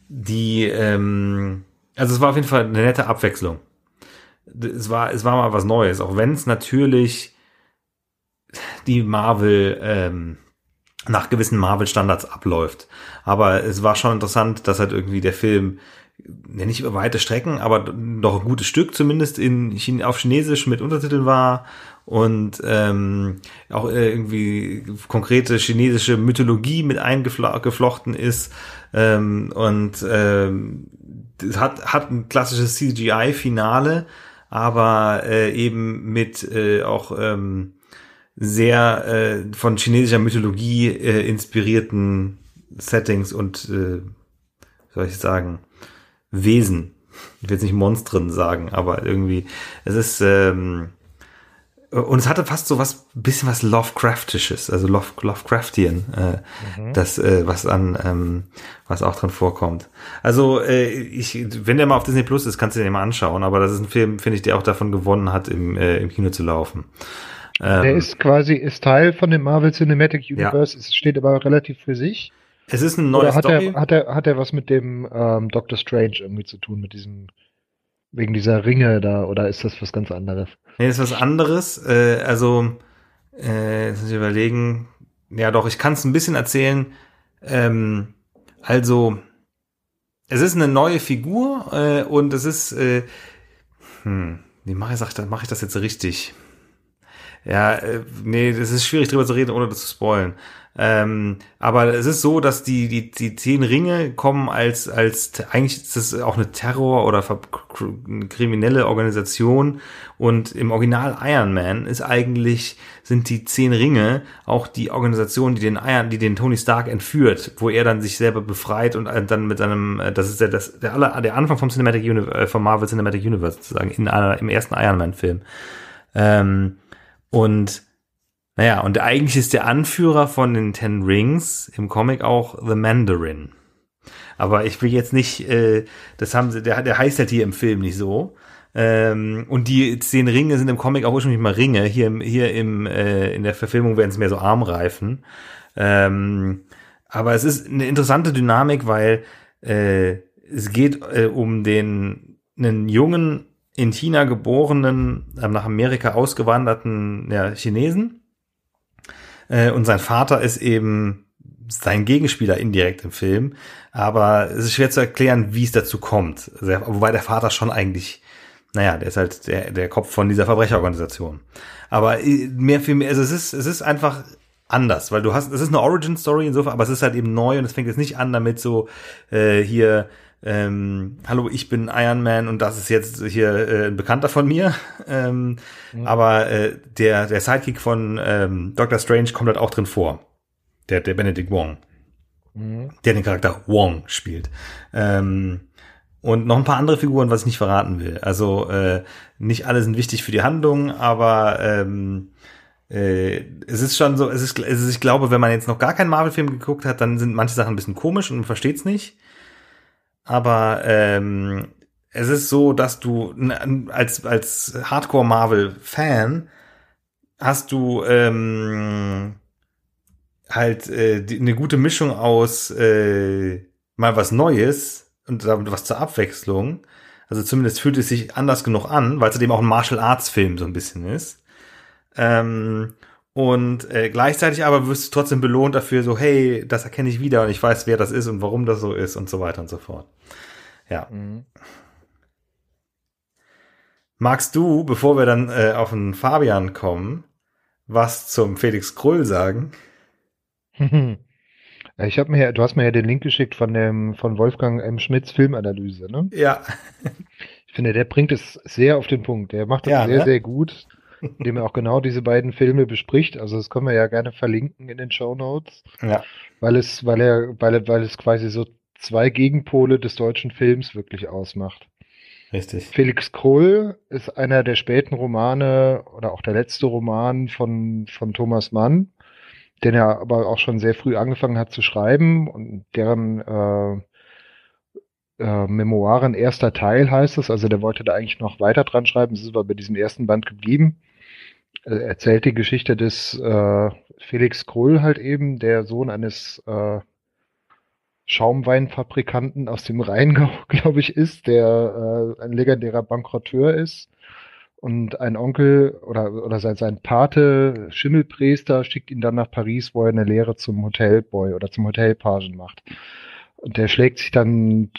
die, ähm, also es war auf jeden Fall eine nette Abwechslung. Es war, es war mal was Neues, auch wenn es natürlich die Marvel, ähm, nach gewissen Marvel-Standards abläuft. Aber es war schon interessant, dass halt irgendwie der Film ja, nicht über weite Strecken, aber doch ein gutes Stück zumindest in Chine auf Chinesisch mit Untertiteln war und ähm, auch irgendwie konkrete chinesische Mythologie mit eingeflochten ist ähm, und ähm, hat hat ein klassisches CGI-Finale, aber äh, eben mit äh, auch ähm, sehr äh, von chinesischer Mythologie äh, inspirierten Settings und äh, soll ich sagen Wesen. Ich will jetzt nicht Monstren sagen, aber irgendwie es ist ähm, und es hatte fast so was bisschen was Lovecraftisches, also Love, Lovecraftian, äh, mhm. das äh, was an ähm, was auch drin vorkommt. Also äh, ich, wenn der mal auf Disney Plus ist, kannst du den mal anschauen. Aber das ist ein Film, finde ich, der auch davon gewonnen hat, im äh, im Kino zu laufen. Ähm, der ist quasi, ist Teil von dem Marvel Cinematic Universe, ja. es steht aber relativ für sich. Es ist ein neues hat Story. Er, hat, er, hat er was mit dem ähm, Doctor Strange irgendwie zu tun, mit diesem, wegen dieser Ringe da, oder ist das was ganz anderes? Nee, ist was anderes. Äh, also, äh, jetzt muss ich überlegen. Ja, doch, ich kann es ein bisschen erzählen. Ähm, also, es ist eine neue Figur äh, und es ist, äh, hm, wie mache ich, mach ich das jetzt richtig? Ja, äh, nee, das ist schwierig drüber zu reden, ohne das zu spoilen. Ähm, aber es ist so, dass die, die, die zehn Ringe kommen als, als, eigentlich ist das auch eine Terror- oder kriminelle Organisation und im Original Iron Man ist eigentlich, sind die zehn Ringe auch die Organisation, die den Iron, die den Tony Stark entführt, wo er dann sich selber befreit und dann mit seinem, äh, das ist der, das, der, aller, der Anfang vom Cinematic Universe, äh, vom Marvel Cinematic Universe sozusagen, in einer, im ersten Iron Man Film. Ähm, und naja, und eigentlich ist der Anführer von den Ten Rings im Comic auch The Mandarin. Aber ich will jetzt nicht, äh, das haben sie, der, der heißt halt hier im Film nicht so. Ähm, und die zehn Ringe sind im Comic auch ursprünglich mal Ringe. Hier hier im, äh, in der Verfilmung werden es mehr so Armreifen. Ähm, aber es ist eine interessante Dynamik, weil äh, es geht äh, um den einen jungen in China geborenen, äh, nach Amerika ausgewanderten ja, Chinesen. Äh, und sein Vater ist eben sein Gegenspieler indirekt im Film. Aber es ist schwer zu erklären, wie es dazu kommt. Also, wobei der Vater schon eigentlich, naja, der ist halt der, der Kopf von dieser Verbrecherorganisation. Aber äh, mehr für mehr, also es ist, es ist einfach anders, weil du hast, es ist eine Origin-Story insofern, aber es ist halt eben neu und es fängt jetzt nicht an damit so, äh, hier, ähm, hallo, ich bin Iron Man und das ist jetzt hier äh, ein Bekannter von mir. Ähm, mhm. Aber äh, der, der Sidekick von ähm, Doctor Strange kommt halt auch drin vor. Der, der Benedict Wong. Mhm. Der den Charakter Wong spielt. Ähm, und noch ein paar andere Figuren, was ich nicht verraten will. Also äh, nicht alle sind wichtig für die Handlung, aber ähm, äh, es ist schon so, es ist, es ist, ich glaube, wenn man jetzt noch gar keinen Marvel-Film geguckt hat, dann sind manche Sachen ein bisschen komisch und man versteht es nicht. Aber ähm, es ist so, dass du als, als Hardcore-Marvel-Fan hast du ähm, halt äh, die, eine gute Mischung aus äh, mal was Neues und damit was zur Abwechslung. Also zumindest fühlt es sich anders genug an, weil es eben auch ein Martial Arts Film so ein bisschen ist. Ähm, und äh, gleichzeitig aber wirst du trotzdem belohnt dafür, so, hey, das erkenne ich wieder und ich weiß, wer das ist und warum das so ist und so weiter und so fort. Ja. Mhm. Magst du, bevor wir dann äh, auf den Fabian kommen, was zum Felix Krull sagen? Ich habe mir, ja, du hast mir ja den Link geschickt von dem von Wolfgang M. Schmidts Filmanalyse, ne? Ja. Ich finde, der bringt es sehr auf den Punkt. Der macht das ja, sehr, ne? sehr gut indem er auch genau diese beiden Filme bespricht. Also das können wir ja gerne verlinken in den Show Notes. Ja. Weil es, weil er, weil er, weil es quasi so zwei Gegenpole des deutschen Films wirklich ausmacht. Richtig. Felix Krull ist einer der späten Romane oder auch der letzte Roman von, von Thomas Mann, den er aber auch schon sehr früh angefangen hat zu schreiben und deren äh, äh, Memoiren erster Teil heißt es. Also der wollte da eigentlich noch weiter dran schreiben. Es ist aber bei diesem ersten Band geblieben. Er erzählt die Geschichte des äh, Felix Krull halt eben, der Sohn eines äh, Schaumweinfabrikanten aus dem Rheingau, glaube ich, ist, der äh, ein legendärer Bankrotteur ist. Und ein Onkel oder, oder sein, sein Pate, Schimmelpriester, schickt ihn dann nach Paris, wo er eine Lehre zum Hotelboy oder zum Hotelpagen macht. Und der schlägt sich dann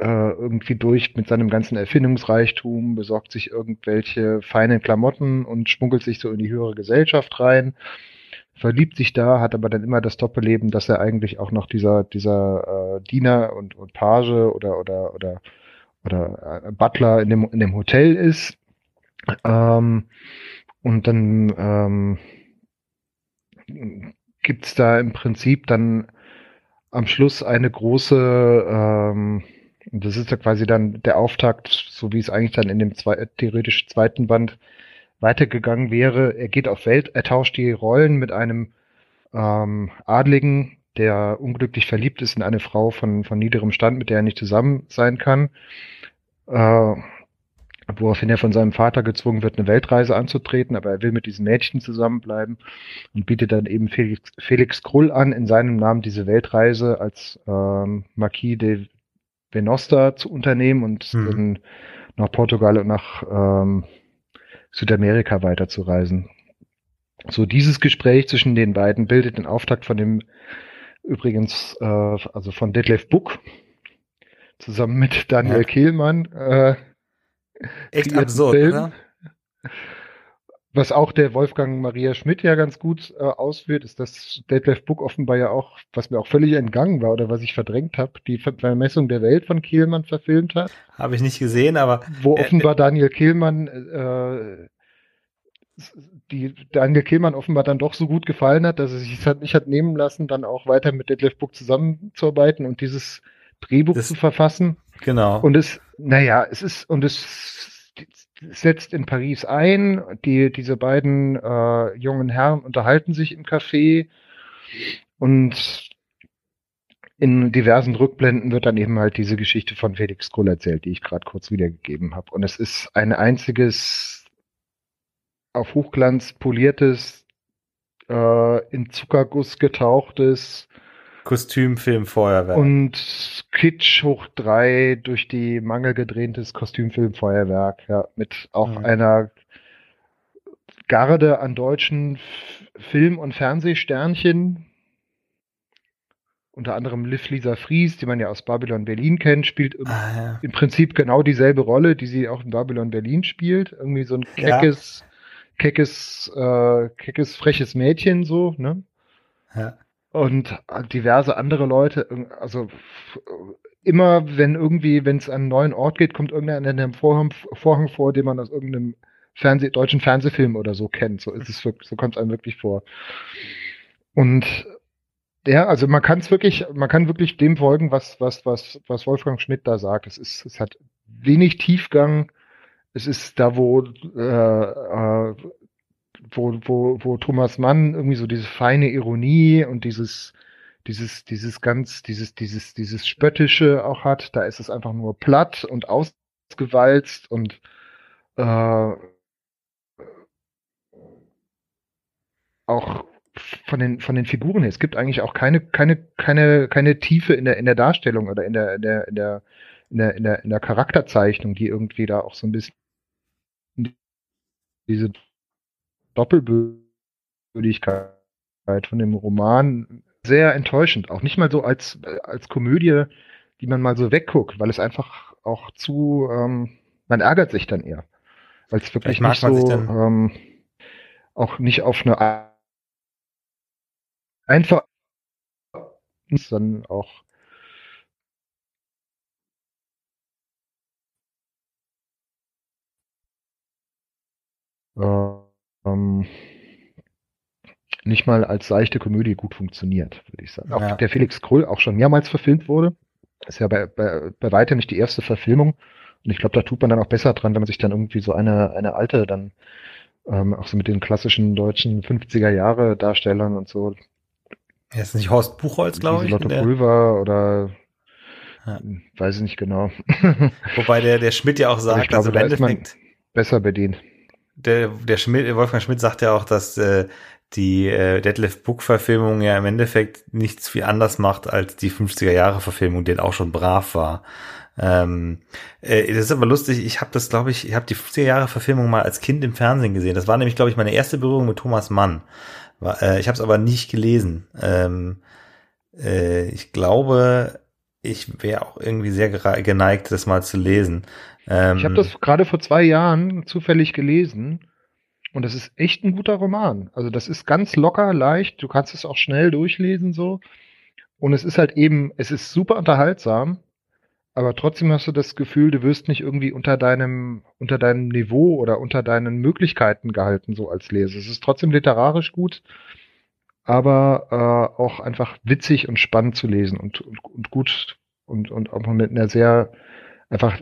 äh, irgendwie durch mit seinem ganzen Erfindungsreichtum, besorgt sich irgendwelche feinen Klamotten und schmuggelt sich so in die höhere Gesellschaft rein, verliebt sich da, hat aber dann immer das Doppelleben, dass er eigentlich auch noch dieser, dieser äh, Diener und, und Page oder, oder, oder, oder äh, Butler in dem, in dem Hotel ist. Ähm, und dann ähm, gibt da im Prinzip dann am Schluss eine große ähm, das ist ja quasi dann der Auftakt, so wie es eigentlich dann in dem zwei, theoretisch zweiten Band weitergegangen wäre. Er geht auf Welt, er tauscht die Rollen mit einem ähm, Adligen, der unglücklich verliebt ist in eine Frau von, von niederem Stand, mit der er nicht zusammen sein kann. Äh, woraufhin er von seinem Vater gezwungen wird, eine Weltreise anzutreten, aber er will mit diesem Mädchen zusammenbleiben und bietet dann eben Felix, Felix Krull an, in seinem Namen diese Weltreise als ähm, Marquis de Venosta zu unternehmen und mhm. dann nach Portugal und nach ähm, Südamerika weiterzureisen. So dieses Gespräch zwischen den beiden bildet den Auftakt von dem übrigens, äh, also von Detlef Buck zusammen mit Daniel ja. Kehlmann. Äh, Echt absurd, Film. oder? Was auch der Wolfgang Maria Schmidt ja ganz gut äh, ausführt, ist, dass Deadlift Book offenbar ja auch, was mir auch völlig entgangen war oder was ich verdrängt habe, die Vermessung der Welt von Kehlmann verfilmt hat. Habe ich nicht gesehen, aber. Wo äh, offenbar äh, Daniel Kehlmann äh, die Daniel Kehlmann offenbar dann doch so gut gefallen hat, dass er sich nicht hat nehmen lassen, dann auch weiter mit Detlef Book zusammenzuarbeiten und dieses Drehbuch das, zu verfassen. Genau. Und es, naja, es ist, und es setzt in Paris ein. Die, diese beiden äh, jungen Herren unterhalten sich im Café und in diversen Rückblenden wird dann eben halt diese Geschichte von Felix Krull erzählt, die ich gerade kurz wiedergegeben habe. Und es ist ein einziges auf Hochglanz poliertes, äh, in Zuckerguss getauchtes Kostümfilm Feuerwerk. Und Kitsch hoch drei durch die Mangel gedrehtes Kostümfilm Feuerwerk, ja, mit auch mhm. einer Garde an deutschen Film- und Fernsehsternchen. Unter anderem Liv Lisa Fries, die man ja aus Babylon Berlin kennt, spielt im, ah, ja. im Prinzip genau dieselbe Rolle, die sie auch in Babylon Berlin spielt. Irgendwie so ein keckes, ja. keckes, äh, keckes, freches Mädchen so, ne? Ja und diverse andere Leute, also immer, wenn irgendwie, wenn es an einen neuen Ort geht, kommt irgendeiner in einem Vorhang, Vorhang vor, den man aus irgendeinem Fernseh, deutschen Fernsehfilm oder so kennt. So ist es so kommt es einem wirklich vor. Und ja, also man kann es wirklich, man kann wirklich dem folgen, was, was, was, was Wolfgang Schmidt da sagt. Es ist, es hat wenig Tiefgang. Es ist da, wo, äh, äh, wo, wo, wo Thomas Mann irgendwie so diese feine Ironie und dieses, dieses, dieses ganz, dieses, dieses, dieses Spöttische auch hat. Da ist es einfach nur platt und ausgewalzt und äh, auch von den, von den Figuren her. Es gibt eigentlich auch keine, keine, keine, keine Tiefe in der, in der Darstellung oder in der, in der, in der, in der, in der, in der Charakterzeichnung, die irgendwie da auch so ein bisschen diese Doppelbödigkeit von dem Roman sehr enttäuschend. Auch nicht mal so als, als Komödie, die man mal so wegguckt, weil es einfach auch zu, ähm, man ärgert sich dann eher. Weil es wirklich nicht so, ähm, auch nicht auf eine einfach, sondern auch ähm, nicht mal als seichte Komödie gut funktioniert, würde ich sagen. Auch ja. der Felix Krull auch schon mehrmals verfilmt wurde. Ist ja bei, bei, bei weitem nicht die erste Verfilmung. Und ich glaube, da tut man dann auch besser dran, wenn man sich dann irgendwie so eine, eine alte dann ähm, auch so mit den klassischen deutschen 50er Jahre Darstellern und so. Er ist nicht Horst Buchholz, glaube ich. Lotte Pulver oder ja. weiß ich nicht genau. Wobei der, der Schmidt ja auch sagt, ich glaube, also im Endeffekt besser bedient. Der, der Schmidt, Wolfgang Schmidt sagt ja auch, dass äh, die äh, Deadlift Book Verfilmung ja im Endeffekt nichts viel anders macht als die 50er Jahre Verfilmung, die auch schon brav war. Ähm, äh, das ist aber lustig, ich habe das, glaube ich, ich habe die 50er Jahre Verfilmung mal als Kind im Fernsehen gesehen. Das war nämlich, glaube ich, meine erste Berührung mit Thomas Mann. War, äh, ich habe es aber nicht gelesen. Ähm, äh, ich glaube, ich wäre auch irgendwie sehr geneigt, das mal zu lesen. Ähm, ich habe das gerade vor zwei Jahren zufällig gelesen und das ist echt ein guter Roman. Also das ist ganz locker, leicht. Du kannst es auch schnell durchlesen so. Und es ist halt eben, es ist super unterhaltsam, aber trotzdem hast du das Gefühl, du wirst nicht irgendwie unter deinem, unter deinem Niveau oder unter deinen Möglichkeiten gehalten, so als Leser. Es ist trotzdem literarisch gut, aber äh, auch einfach witzig und spannend zu lesen und, und, und gut und, und auch mit einer sehr einfach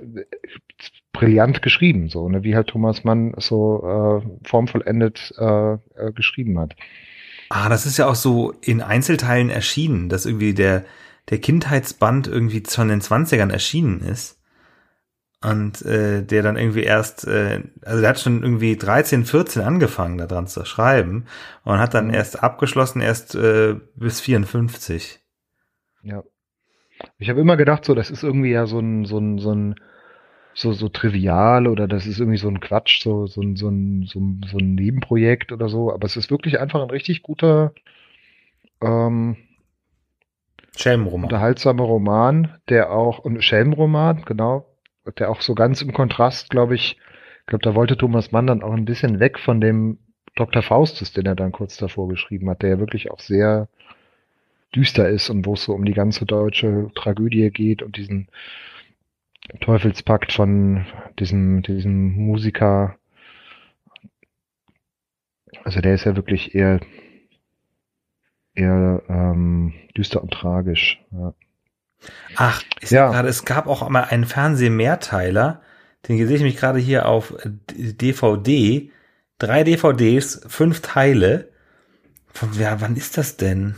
brillant geschrieben, so, ne, wie halt Thomas Mann so äh, formvollendet äh, äh, geschrieben hat. Ah, das ist ja auch so in Einzelteilen erschienen, dass irgendwie der, der Kindheitsband irgendwie von den 20ern erschienen ist. Und äh, der dann irgendwie erst, äh, also der hat schon irgendwie 13, 14 angefangen, da dran zu schreiben und hat dann mhm. erst abgeschlossen, erst äh, bis 54. Ja. Ich habe immer gedacht, so, das ist irgendwie ja so ein, so ein, so ein, so, so trivial oder das ist irgendwie so ein Quatsch, so, so, so, ein, so, so ein Nebenprojekt oder so, aber es ist wirklich einfach ein richtig guter, ähm, Schelmenroman. Unterhaltsamer Roman, der auch, und Schelmenroman, genau, der auch so ganz im Kontrast, glaube ich, glaube, da wollte Thomas Mann dann auch ein bisschen weg von dem Dr. Faustus, den er dann kurz davor geschrieben hat, der ja wirklich auch sehr düster ist und wo es so um die ganze deutsche Tragödie geht und diesen Teufelspakt von diesem, diesem Musiker. Also der ist ja wirklich eher eher ähm, düster und tragisch. Ja. Ach, ich ja. gerade, es gab auch mal einen Fernsehmehrteiler, den sehe ich mich gerade hier auf DVD. Drei DVDs, fünf Teile. Von, ja, wann ist das denn?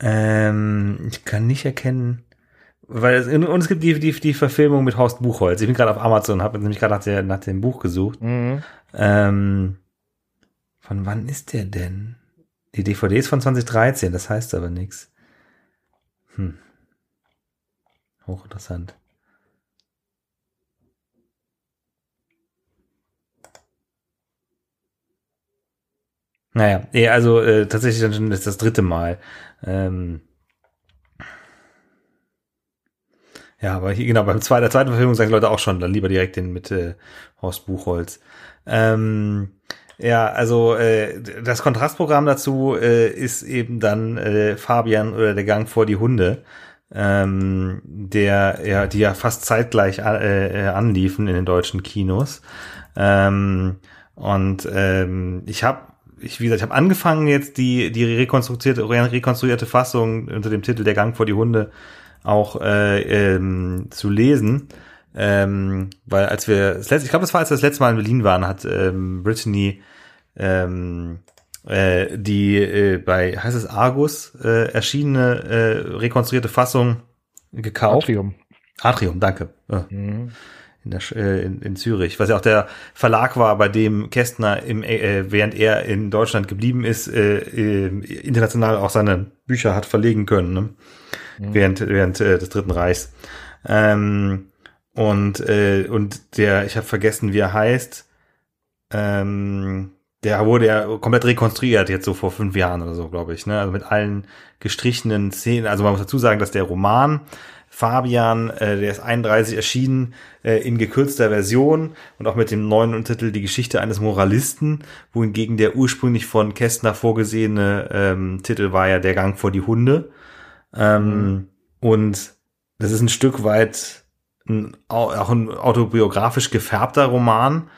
Ähm, ich kann nicht erkennen. Weil es, und es gibt die, die, die Verfilmung mit Horst Buchholz. Ich bin gerade auf Amazon, habe nämlich gerade nach, nach dem Buch gesucht. Mhm. Ähm, von wann ist der denn? Die DVD ist von 2013, das heißt aber nichts. Hm. Hochinteressant. Naja, also äh, tatsächlich dann schon ist das dritte Mal. Ähm, ja, aber hier genau, beim zweiten, der zweiten Verfilmung sagen Leute auch schon, dann lieber direkt den mit äh, Horst Buchholz. Ähm, ja, also äh, das Kontrastprogramm dazu äh, ist eben dann äh, Fabian oder der Gang vor die Hunde. ähm, der ja, die ja fast zeitgleich äh, äh, anliefen in den deutschen Kinos. Ähm, und ähm, ich habe ich, wie gesagt, ich habe angefangen jetzt die die rekonstruierte rekonstruierte Fassung unter dem Titel Der Gang vor die Hunde auch äh, ähm, zu lesen, ähm, weil als wir das letzte, ich glaube, das war als wir das letzte Mal in Berlin waren, hat ähm, Brittany ähm, äh, die äh, bei heißt es Argus äh, erschienene äh, rekonstruierte Fassung gekauft. Atrium. Atrium, danke. Ja. Mhm. In, der, äh, in, in Zürich, was ja auch der Verlag war, bei dem Kästner im, äh, während er in Deutschland geblieben ist, äh, äh, international auch seine Bücher hat verlegen können, ne? Mhm. während während äh, des Dritten Reichs. Ähm, und äh, und der, ich habe vergessen, wie er heißt. Ähm, der wurde ja komplett rekonstruiert jetzt so vor fünf Jahren oder so, glaube ich. Ne? Also mit allen gestrichenen Szenen. Also man muss dazu sagen, dass der Roman Fabian, äh, der ist 31 erschienen äh, in gekürzter Version und auch mit dem neuen Untertitel Die Geschichte eines Moralisten, wohingegen der ursprünglich von Kästner vorgesehene ähm, Titel war ja Der Gang vor die Hunde. Ähm, mhm. Und das ist ein Stück weit ein, auch ein autobiografisch gefärbter Roman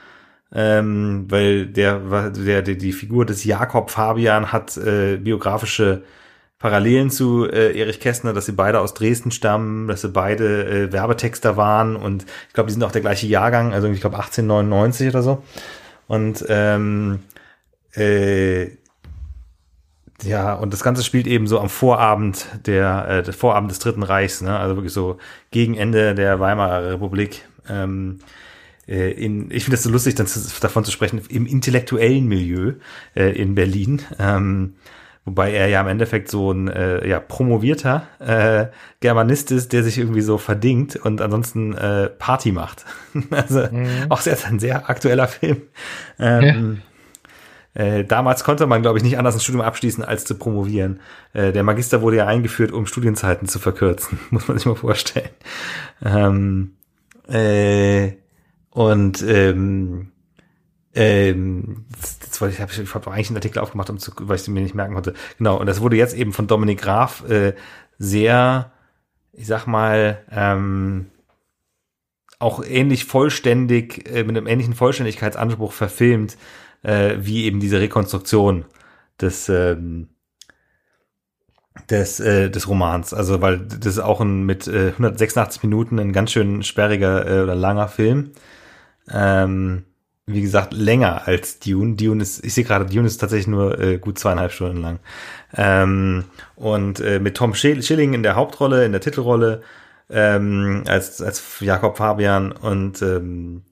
ähm, weil der, der, der, die Figur des Jakob Fabian hat äh, biografische Parallelen zu äh, Erich Kästner, dass sie beide aus Dresden stammen, dass sie beide äh, Werbetexter waren und ich glaube, die sind auch der gleiche Jahrgang, also ich glaube 1899 oder so. Und ähm, äh, ja, und das Ganze spielt eben so am Vorabend der, äh, der Vorabend des Dritten Reichs, ne? also wirklich so gegen Ende der Weimarer Republik. Ähm, äh, in, ich finde es so lustig, dann zu, davon zu sprechen, im intellektuellen Milieu äh, in Berlin. Ähm, wobei er ja im Endeffekt so ein äh, ja, promovierter äh, Germanist ist, der sich irgendwie so verdingt und ansonsten äh, Party macht. also mhm. auch sehr, ein sehr aktueller Film. Ähm. Äh, damals konnte man, glaube ich, nicht anders ein Studium abschließen, als zu promovieren. Äh, der Magister wurde ja eingeführt, um Studienzeiten zu verkürzen, muss man sich mal vorstellen. Ähm, äh, und ähm, ähm, das wollte ich, habe ich hab eigentlich einen Artikel aufgemacht, um zu, weil ich es mir nicht merken konnte. Genau, und das wurde jetzt eben von Dominik Graf äh, sehr, ich sag mal, ähm, auch ähnlich vollständig, äh, mit einem ähnlichen Vollständigkeitsanspruch verfilmt, äh, wie eben diese Rekonstruktion des, ähm, des, äh, des Romans. Also, weil das ist auch ein mit äh, 186 Minuten ein ganz schön sperriger äh, oder langer Film. Ähm, wie gesagt, länger als Dune. Dune ist, ich sehe gerade, Dune ist tatsächlich nur äh, gut zweieinhalb Stunden lang. Ähm, und äh, mit Tom Schilling in der Hauptrolle, in der Titelrolle, ähm, als, als Jakob Fabian. Und ähm,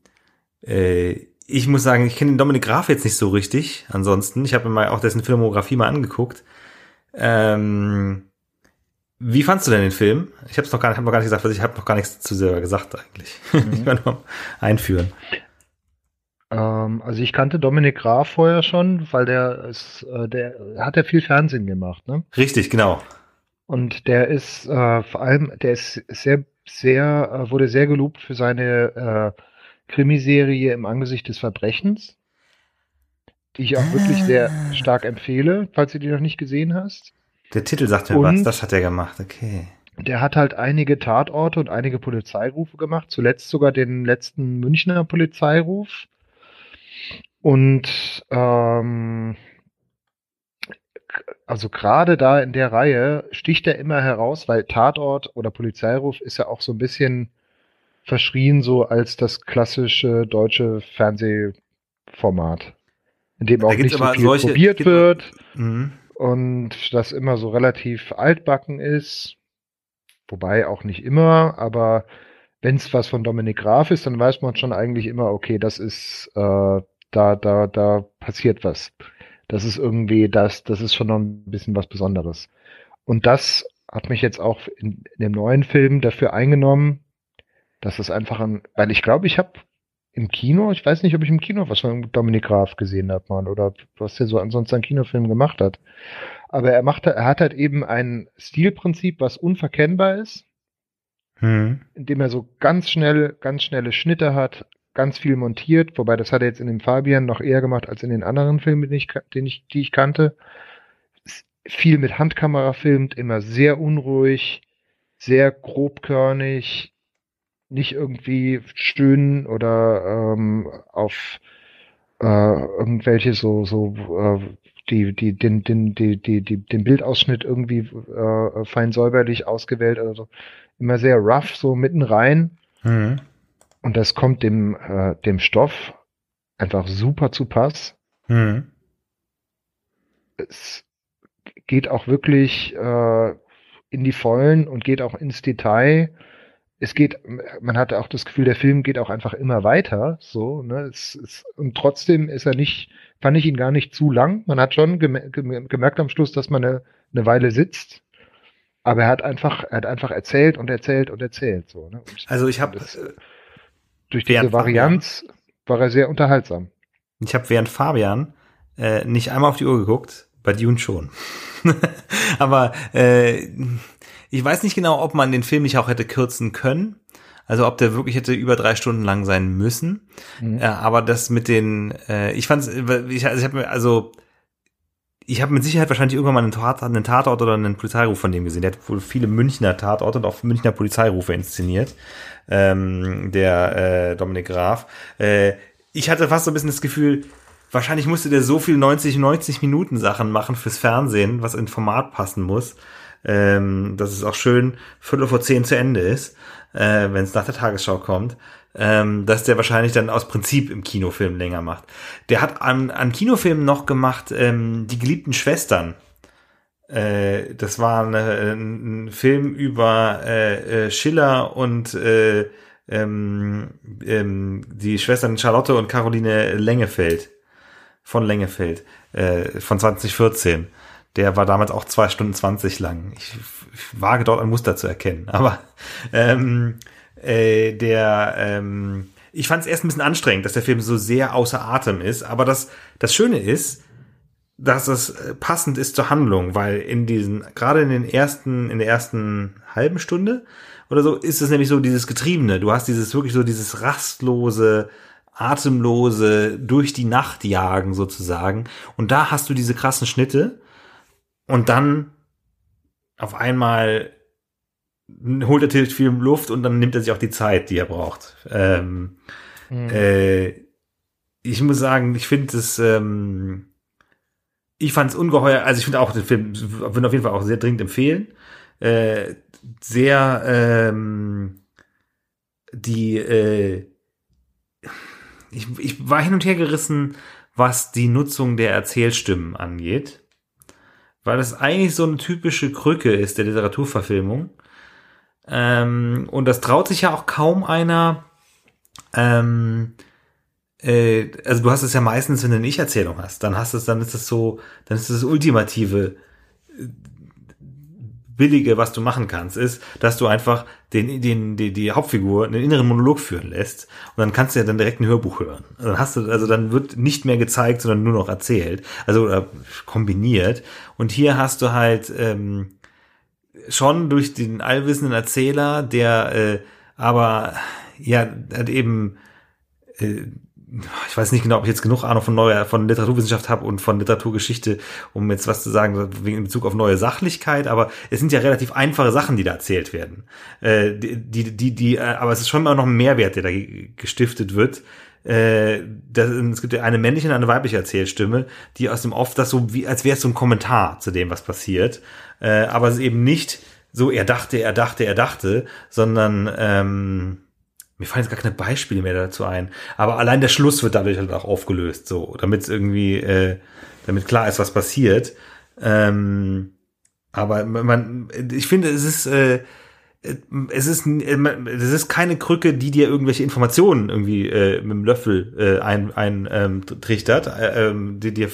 äh, ich muss sagen, ich kenne den Dominik Graf jetzt nicht so richtig. Ansonsten, ich habe mir mal auch dessen Filmografie mal angeguckt. Ähm, wie fandst du denn den Film? Ich habe noch gar nicht, hab noch gar nicht gesagt, was ich habe noch gar nichts zu selber gesagt eigentlich. Mhm. ich werde nur einführen. Ähm, also ich kannte Dominik Graf vorher schon, weil der ist, äh, der hat ja viel Fernsehen gemacht, ne? Richtig, genau. Und der ist äh, vor allem, der ist sehr, sehr, äh, wurde sehr gelobt für seine äh, Krimiserie im Angesicht des Verbrechens, die ich auch wirklich sehr ah. stark empfehle, falls du die noch nicht gesehen hast. Der Titel sagt mir was, das hat er gemacht, okay. Der hat halt einige Tatorte und einige Polizeirufe gemacht, zuletzt sogar den letzten Münchner Polizeiruf. Und ähm, also gerade da in der Reihe sticht er immer heraus, weil Tatort oder Polizeiruf ist ja auch so ein bisschen verschrien so als das klassische deutsche Fernsehformat, in dem auch nicht so viel solche, probiert wird. Mhm und das immer so relativ altbacken ist. Wobei auch nicht immer, aber wenn es was von Dominik Graf ist, dann weiß man schon eigentlich immer, okay, das ist, äh, da, da, da passiert was. Das ist irgendwie, das, das ist schon noch ein bisschen was Besonderes. Und das hat mich jetzt auch in, in dem neuen Film dafür eingenommen, dass es einfach ein, weil ich glaube, ich habe im Kino, ich weiß nicht, ob ich im Kino was von Dominik Graf gesehen habe, mal, oder was der so ansonsten an Kinofilmen gemacht hat. Aber er macht, er hat halt eben ein Stilprinzip, was unverkennbar ist, hm. indem er so ganz schnell, ganz schnelle Schnitte hat, ganz viel montiert, wobei das hat er jetzt in dem Fabian noch eher gemacht als in den anderen Filmen, die ich, den ich, die ich kannte. Viel mit Handkamera filmt, immer sehr unruhig, sehr grobkörnig, nicht irgendwie schön oder ähm, auf äh, irgendwelche so so äh, die die den den die die, die den Bildausschnitt irgendwie äh, fein säuberlich ausgewählt oder so immer sehr rough so mitten rein mhm. und das kommt dem äh, dem Stoff einfach super zu Pass. Mhm. Es geht auch wirklich äh, in die Vollen und geht auch ins Detail es geht, man hatte auch das Gefühl, der Film geht auch einfach immer weiter, so, ne, es, es, und trotzdem ist er nicht, fand ich ihn gar nicht zu lang. Man hat schon gemerkt am Schluss, dass man eine, eine Weile sitzt, aber er hat einfach, er hat einfach erzählt und erzählt und erzählt, so, ne. Und also ich habe durch diese Varianz Fabian, war er sehr unterhaltsam. Ich habe während Fabian äh, nicht einmal auf die Uhr geguckt, bei Dune schon. aber äh, ich weiß nicht genau, ob man den Film nicht auch hätte kürzen können. Also ob der wirklich hätte über drei Stunden lang sein müssen. Mhm. Äh, aber das mit den, äh, ich fand ich, also ich habe mir, also ich habe mit Sicherheit wahrscheinlich irgendwann mal einen, Tat, einen Tatort oder einen Polizeiruf von dem gesehen. Der hat wohl viele Münchner Tatorte und auch Münchner Polizeirufe inszeniert. Ähm, der äh, Dominik Graf. Äh, ich hatte fast so ein bisschen das Gefühl, wahrscheinlich musste der so viel 90, 90 Minuten Sachen machen fürs Fernsehen, was in Format passen muss ähm, dass es auch schön Viertel vor zehn zu Ende ist, äh, wenn es nach der Tagesschau kommt, ähm, dass der wahrscheinlich dann aus Prinzip im Kinofilm länger macht. Der hat an, an Kinofilmen noch gemacht ähm, Die geliebten Schwestern. Äh, das war eine, ein Film über äh, äh, Schiller und äh, ähm, ähm, die Schwestern Charlotte und Caroline Lengefeld von Lengefeld äh, von 2014. Der war damals auch zwei Stunden zwanzig lang. Ich, ich wage dort ein Muster zu erkennen. Aber ähm, äh, der, ähm, ich fand es erst ein bisschen anstrengend, dass der Film so sehr außer Atem ist. Aber das, das Schöne ist, dass es äh, passend ist zur Handlung, weil in diesen, gerade in den ersten, in der ersten halben Stunde oder so, ist es nämlich so dieses Getriebene. Du hast dieses wirklich so dieses rastlose, atemlose, durch die Nacht jagen sozusagen. Und da hast du diese krassen Schnitte und dann auf einmal holt er natürlich viel Luft und dann nimmt er sich auch die Zeit, die er braucht. Ähm, mhm. äh, ich muss sagen, ich finde es, ähm, ich fand es ungeheuer, also ich finde auch den Film, würde auf jeden Fall auch sehr dringend empfehlen. Äh, sehr, ähm, die, äh, ich, ich war hin und her gerissen, was die Nutzung der Erzählstimmen angeht weil das eigentlich so eine typische Krücke ist der Literaturverfilmung. Ähm, und das traut sich ja auch kaum einer. Ähm, äh, also du hast es ja meistens, wenn du eine Ich-Erzählung hast, dann hast es, dann ist es so, dann ist es das ultimative Billige, was du machen kannst, ist, dass du einfach den, den, die, die Hauptfigur einen inneren Monolog führen lässt und dann kannst du ja dann direkt ein Hörbuch hören. Dann hast du, also dann wird nicht mehr gezeigt, sondern nur noch erzählt, also äh, kombiniert. Und hier hast du halt ähm, schon durch den allwissenden Erzähler, der äh, aber ja hat eben äh, ich weiß nicht genau, ob ich jetzt genug Ahnung von neuer, von Literaturwissenschaft habe und von Literaturgeschichte, um jetzt was zu sagen in Bezug auf neue Sachlichkeit, aber es sind ja relativ einfache Sachen, die da erzählt werden. Äh, die, die, die, die, äh, aber es ist schon mal noch ein Mehrwert, der da gestiftet wird. Äh, das, es gibt eine männliche und eine weibliche Erzählstimme, die aus dem Off das so wie, als wäre es so ein Kommentar zu dem, was passiert. Äh, aber es ist eben nicht so, er dachte, er dachte, er dachte, sondern ähm, mir fallen jetzt gar keine Beispiele mehr dazu ein. Aber allein der Schluss wird dadurch halt auch aufgelöst, so, damit es irgendwie, äh, damit klar ist, was passiert. Ähm, aber man, ich finde, es ist, äh, es ist, es ist keine Krücke, die dir irgendwelche Informationen irgendwie äh, mit dem Löffel äh, ein, ein ähm, trichtert, äh, ähm, die dir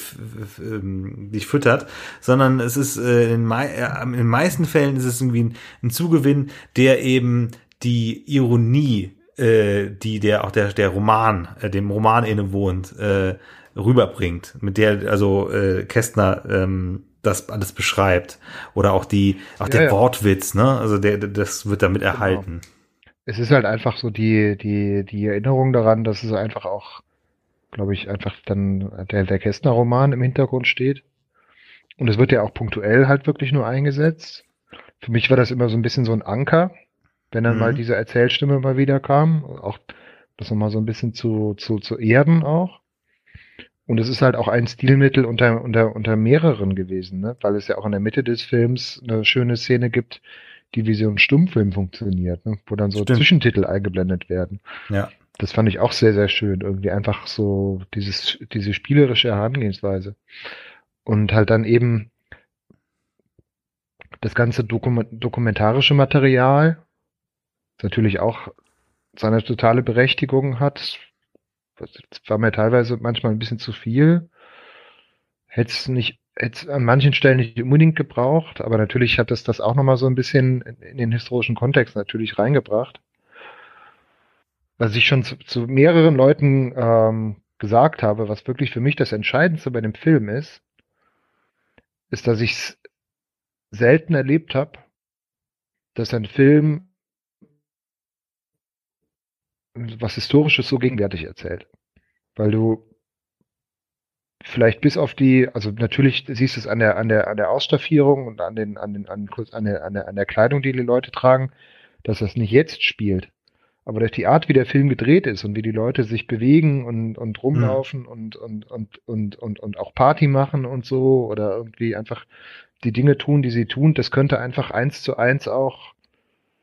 ähm, dich füttert, sondern es ist äh, in, äh, in den meisten Fällen ist es irgendwie ein, ein Zugewinn, der eben die Ironie äh, die der auch der der Roman äh, dem Roman innewohnt äh, rüberbringt, mit der also äh, Kästner ähm, das alles beschreibt oder auch die auch ja, der ja. Wortwitz, ne? Also der das wird damit genau. erhalten. Es ist halt einfach so die die die Erinnerung daran, dass es einfach auch glaube ich einfach dann der der Kästner Roman im Hintergrund steht und es wird ja auch punktuell halt wirklich nur eingesetzt für mich war das immer so ein bisschen so ein Anker, wenn dann mhm. mal diese Erzählstimme mal wieder kam, auch das nochmal so ein bisschen zu, zu, zu erden auch. Und es ist halt auch ein Stilmittel unter, unter, unter mehreren gewesen, ne? weil es ja auch in der Mitte des Films eine schöne Szene gibt, die wie so ein Stummfilm funktioniert, ne? wo dann so Stimmt. Zwischentitel eingeblendet werden. Ja. Das fand ich auch sehr, sehr schön. Irgendwie einfach so dieses, diese spielerische Herangehensweise. Und halt dann eben das ganze Dokum dokumentarische Material, natürlich auch seine totale Berechtigung hat. Das war mir teilweise manchmal ein bisschen zu viel. Hätte es nicht, hätte an manchen Stellen nicht unbedingt gebraucht, aber natürlich hat es das auch nochmal so ein bisschen in den historischen Kontext natürlich reingebracht. Was ich schon zu, zu mehreren Leuten ähm, gesagt habe, was wirklich für mich das Entscheidendste bei dem Film ist, ist, dass ich es selten erlebt habe, dass ein Film was Historisches so gegenwärtig erzählt. Weil du vielleicht bis auf die, also natürlich siehst du es an der, an der, an der Ausstaffierung und an den, an den, an, an, der, an, der, an der Kleidung, die die Leute tragen, dass das nicht jetzt spielt. Aber durch die Art, wie der Film gedreht ist und wie die Leute sich bewegen und, und rumlaufen mhm. und, und, und, und, und, und auch Party machen und so oder irgendwie einfach die Dinge tun, die sie tun, das könnte einfach eins zu eins auch,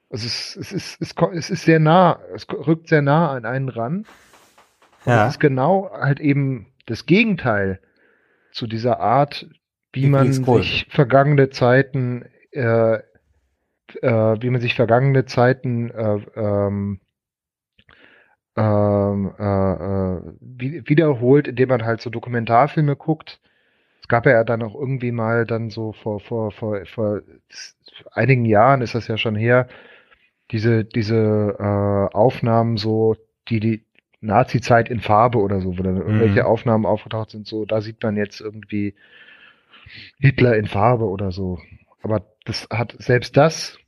also es, es, ist, es, es ist sehr nah, es rückt sehr nah an einen ran. Ja. Es ist genau halt eben das Gegenteil zu dieser Art, wie man sich vergangene Zeiten, äh, äh, wie man sich vergangene Zeiten äh, ähm, ähm, äh, äh, wiederholt, indem man halt so Dokumentarfilme guckt. Es gab ja dann auch irgendwie mal dann so vor, vor, vor, vor einigen Jahren ist das ja schon her, diese, diese äh, Aufnahmen so, die die Nazi-Zeit in Farbe oder so, wo dann irgendwelche mhm. Aufnahmen aufgetaucht sind, so, da sieht man jetzt irgendwie Hitler in Farbe oder so. Aber das hat, selbst das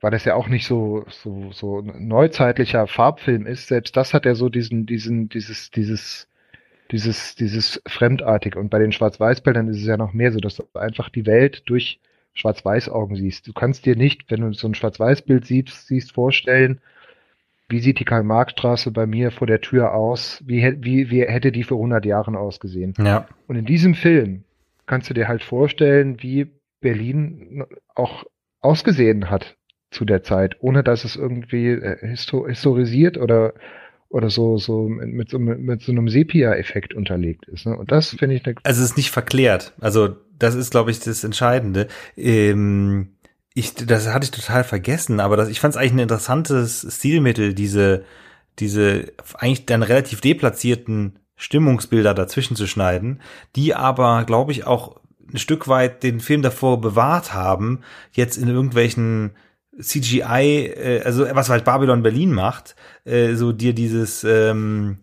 weil das ja auch nicht so, so, so neuzeitlicher Farbfilm ist, selbst das hat ja so diesen, diesen, dieses, dieses, dieses, dieses fremdartig. Und bei den Schwarz-Weiß-Bildern ist es ja noch mehr so, dass einfach die Welt durch Schwarz-Weiß-Augen siehst. Du kannst dir nicht, wenn du so ein Schwarz-Weiß-Bild siehst, siehst, vorstellen, wie sieht die Karl-Marx-Straße bei mir vor der Tür aus? Wie, wie, wie hätte die vor 100 Jahren ausgesehen? Ja. Und in diesem Film kannst du dir halt vorstellen, wie Berlin auch ausgesehen hat zu der Zeit, ohne dass es irgendwie äh, historisiert oder oder so so mit so mit so einem Sepia-Effekt unterlegt ist. Ne? Und das finde ich. Ne also es ist nicht verklärt. Also das ist, glaube ich, das Entscheidende. Ähm, ich, das hatte ich total vergessen, aber das, ich fand es eigentlich ein interessantes Stilmittel, diese diese eigentlich dann relativ deplatzierten Stimmungsbilder dazwischen zu schneiden, die aber, glaube ich, auch ein Stück weit den Film davor bewahrt haben, jetzt in irgendwelchen CGI, äh, also was halt Babylon Berlin macht, äh, so dir dieses, ähm,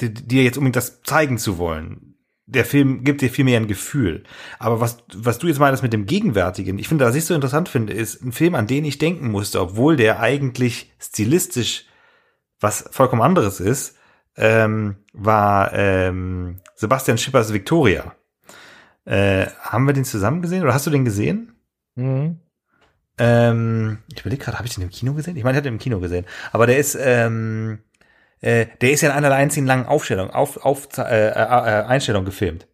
dir jetzt unbedingt das zeigen zu wollen. Der Film gibt dir viel mehr ein Gefühl. Aber was, was du jetzt meinst mit dem Gegenwärtigen, ich finde, was ich so interessant finde, ist ein Film, an den ich denken musste, obwohl der eigentlich stilistisch was vollkommen anderes ist, ähm, war ähm, Sebastian Schippers Victoria. Äh, haben wir den zusammen gesehen oder hast du den gesehen? Mhm. Ähm, ich überlege gerade, habe ich den im Kino gesehen? Ich meine, ich habe den im Kino gesehen. Aber der ist, ähm, äh, der ist ja in einer einzigen langen Aufstellung, auf, auf, äh, äh, äh, Einstellung gefilmt.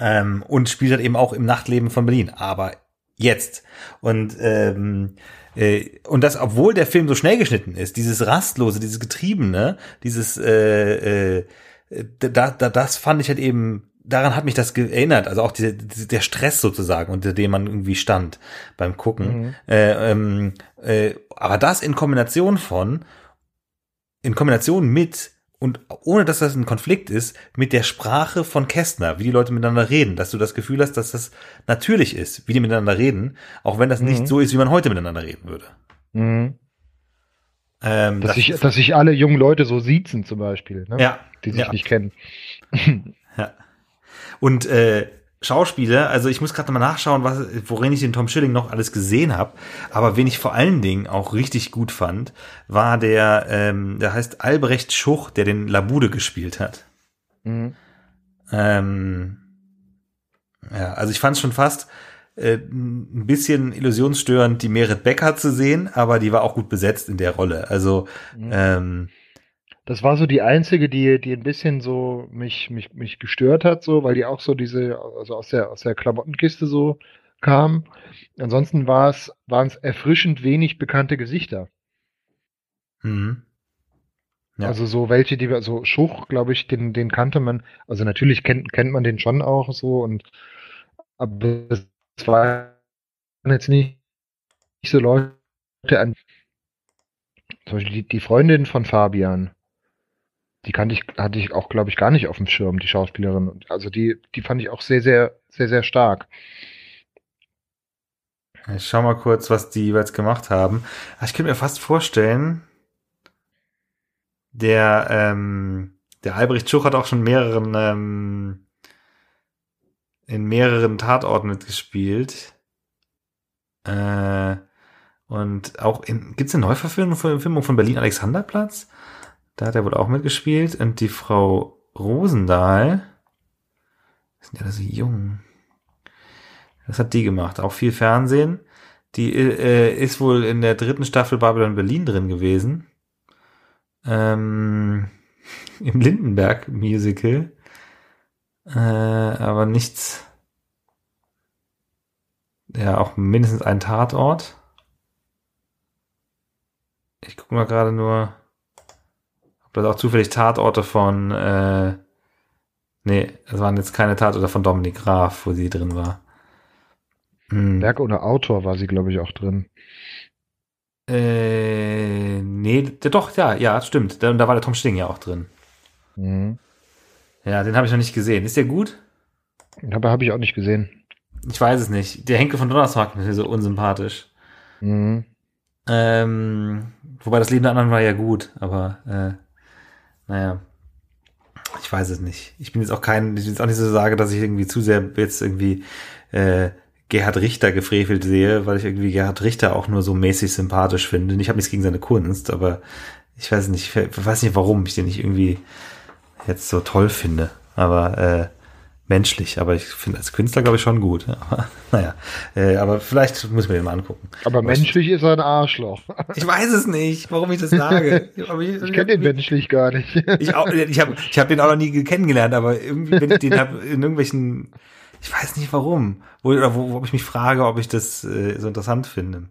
Ähm, und spielt halt eben auch im Nachtleben von Berlin. Aber jetzt. Und ähm, äh, und das, obwohl der Film so schnell geschnitten ist, dieses rastlose, dieses Getriebene, dieses äh, äh, da, da, das fand ich halt eben daran hat mich das erinnert, also auch diese, diese, der Stress sozusagen, unter dem man irgendwie stand beim Gucken. Mhm. Äh, ähm, äh, aber das in Kombination von, in Kombination mit und ohne dass das ein Konflikt ist, mit der Sprache von Kästner, wie die Leute miteinander reden, dass du das Gefühl hast, dass das natürlich ist, wie die miteinander reden, auch wenn das mhm. nicht so ist, wie man heute miteinander reden würde. Mhm. Ähm, dass, das sich, dass sich alle jungen Leute so siezen zum Beispiel, ne? ja, die sich ja. nicht kennen. ja. Und äh, Schauspieler, also ich muss gerade mal nachschauen, was, worin ich den Tom Schilling noch alles gesehen habe. Aber wen ich vor allen Dingen auch richtig gut fand, war der, ähm, der heißt Albrecht Schuch, der den Labude gespielt hat. Mhm. Ähm, ja, also ich fand es schon fast äh, ein bisschen illusionsstörend, die Merit Becker zu sehen, aber die war auch gut besetzt in der Rolle. Also mhm. ähm, das war so die einzige, die, die ein bisschen so mich, mich, mich gestört hat, so, weil die auch so diese, also aus der, aus der Klamottenkiste so kam. Ansonsten war es, waren es erfrischend wenig bekannte Gesichter. Mhm. Ja. Also so welche, die wir, so Schuch, glaube ich, den, den kannte man, also natürlich kennt, kennt man den schon auch so und aber es war jetzt nicht, nicht so Leute an zum Beispiel die, die Freundin von Fabian, die kannte ich, hatte ich auch, glaube ich, gar nicht auf dem Schirm, die Schauspielerin. Also die, die fand ich auch sehr, sehr, sehr, sehr stark. Ich schau mal kurz, was die jeweils gemacht haben. Ah, ich könnte mir fast vorstellen, der, ähm, der Albrecht Schuch hat auch schon mehreren, ähm, in mehreren Tatorten mitgespielt. Äh, und auch in, gibt's eine Neuverfilmung von, von Berlin Alexanderplatz? Da hat er wohl auch mitgespielt. Und die Frau Rosendahl, sind ja so jung. Das hat die gemacht. Auch viel Fernsehen. Die äh, ist wohl in der dritten Staffel Babylon Berlin drin gewesen. Ähm, Im Lindenberg Musical. Äh, aber nichts. Ja, auch mindestens ein Tatort. Ich gucke mal gerade nur. Das auch zufällig Tatorte von, äh, nee, das waren jetzt keine Tatorte von Dominik Graf, wo sie drin war. Hm. Werk ohne Autor war sie, glaube ich, auch drin. Äh, nee, doch, ja, ja, stimmt. Da, da war der Tom Sting ja auch drin. Mhm. Ja, den habe ich noch nicht gesehen. Ist der gut? Aber habe ich auch nicht gesehen. Ich weiß es nicht. Der Henke von Donnersmarck ist mir so unsympathisch. Mhm. Ähm, wobei das Leben der anderen war ja gut, aber äh, naja. Ich weiß es nicht. Ich bin jetzt auch kein, ich bin jetzt auch nicht so sage, dass ich irgendwie zu sehr jetzt irgendwie äh, Gerhard Richter gefrevelt sehe, weil ich irgendwie Gerhard Richter auch nur so mäßig sympathisch finde. Ich habe nichts gegen seine Kunst, aber ich weiß nicht, ich weiß nicht, warum ich den nicht irgendwie jetzt so toll finde. Aber äh, menschlich, aber ich finde als Künstler glaube ich schon gut. Aber, naja, äh, aber vielleicht muss man den mal angucken. Aber, menschlich ich, ist er ein Arschloch. Ich weiß es nicht, warum ich das sage. ich, ich kenne den menschlich gar nicht. ich ich habe ich hab den auch noch nie kennengelernt, aber irgendwie, wenn ich den habe in irgendwelchen, ich weiß nicht warum, wo, oder wo, wo ich mich frage, ob ich das äh, so interessant finde.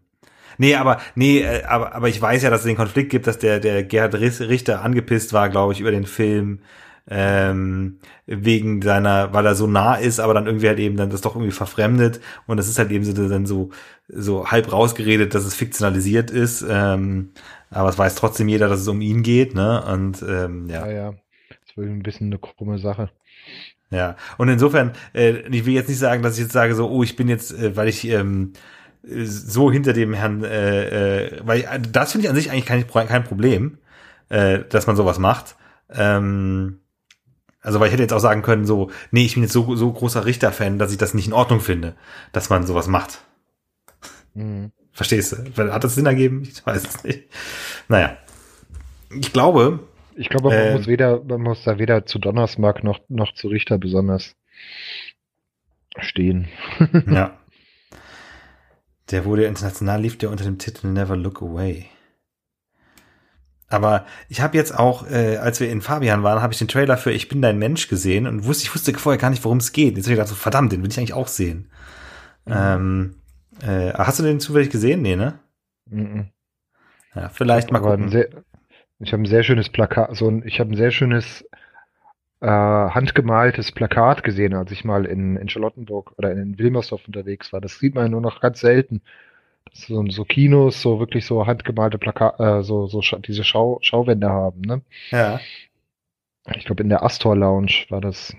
Nee, aber nee, äh, aber aber ich weiß ja, dass es den Konflikt gibt, dass der der Gerhard Richter angepisst war, glaube ich, über den Film ähm, wegen seiner, weil er so nah ist, aber dann irgendwie halt eben dann das doch irgendwie verfremdet und das ist halt eben so dann so so halb rausgeredet, dass es fiktionalisiert ist, ähm, aber es weiß trotzdem jeder, dass es um ihn geht, ne? Und ähm, ja. Ja, ja. Das ist ein bisschen eine krumme Sache. Ja, und insofern, äh, ich will jetzt nicht sagen, dass ich jetzt sage so, oh, ich bin jetzt, äh, weil ich ähm, so hinter dem Herrn, äh, äh, weil äh, das finde ich an sich eigentlich kein, kein Problem, äh, dass man sowas macht. Ähm, also, weil ich hätte jetzt auch sagen können, so, nee, ich bin jetzt so, so großer Richter-Fan, dass ich das nicht in Ordnung finde, dass man sowas macht. Mhm. Verstehst du? Hat das Sinn ergeben? Ich weiß es nicht. Naja. Ich glaube. Ich glaube, man äh, muss weder, man muss da weder zu Donnersmark noch, noch zu Richter besonders stehen. ja. Der wurde international lief der unter dem Titel Never Look Away. Aber ich habe jetzt auch, äh, als wir in Fabian waren, habe ich den Trailer für Ich bin dein Mensch gesehen und wusste, ich wusste vorher gar nicht, worum es geht. Jetzt habe ich gedacht, so, verdammt, den will ich eigentlich auch sehen. Mhm. Ähm, äh, hast du den zufällig gesehen? Nee, ne? Mhm. Ja, vielleicht mal gucken. Sehr, ich habe ein sehr schönes Plakat, so ein, ich habe ein sehr schönes äh, handgemaltes Plakat gesehen, als ich mal in, in Charlottenburg oder in Wilmersdorf unterwegs war. Das sieht man ja nur noch ganz selten so, so Kinos so wirklich so handgemalte Plakat, äh, so, so diese Schau Schauwände haben, ne? Ja. Ich glaube, in der Astor Lounge war das.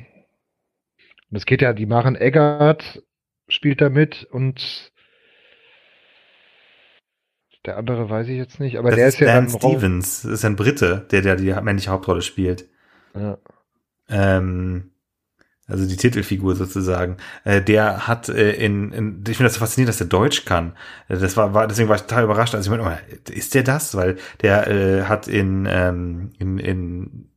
Und es geht ja, die Maren Eggert spielt da mit und der andere weiß ich jetzt nicht, aber das der ist, ist ja Dan Stevens, das ist ein Brite, der, der die männliche Hauptrolle spielt. Ja. Ähm, also die Titelfigur sozusagen, äh, der hat äh, in, in, ich finde das so faszinierend, dass der Deutsch kann. Äh, das war, war deswegen war ich total überrascht, als ich meine, oh, ist der das? Weil der äh, hat in, ähm, in, in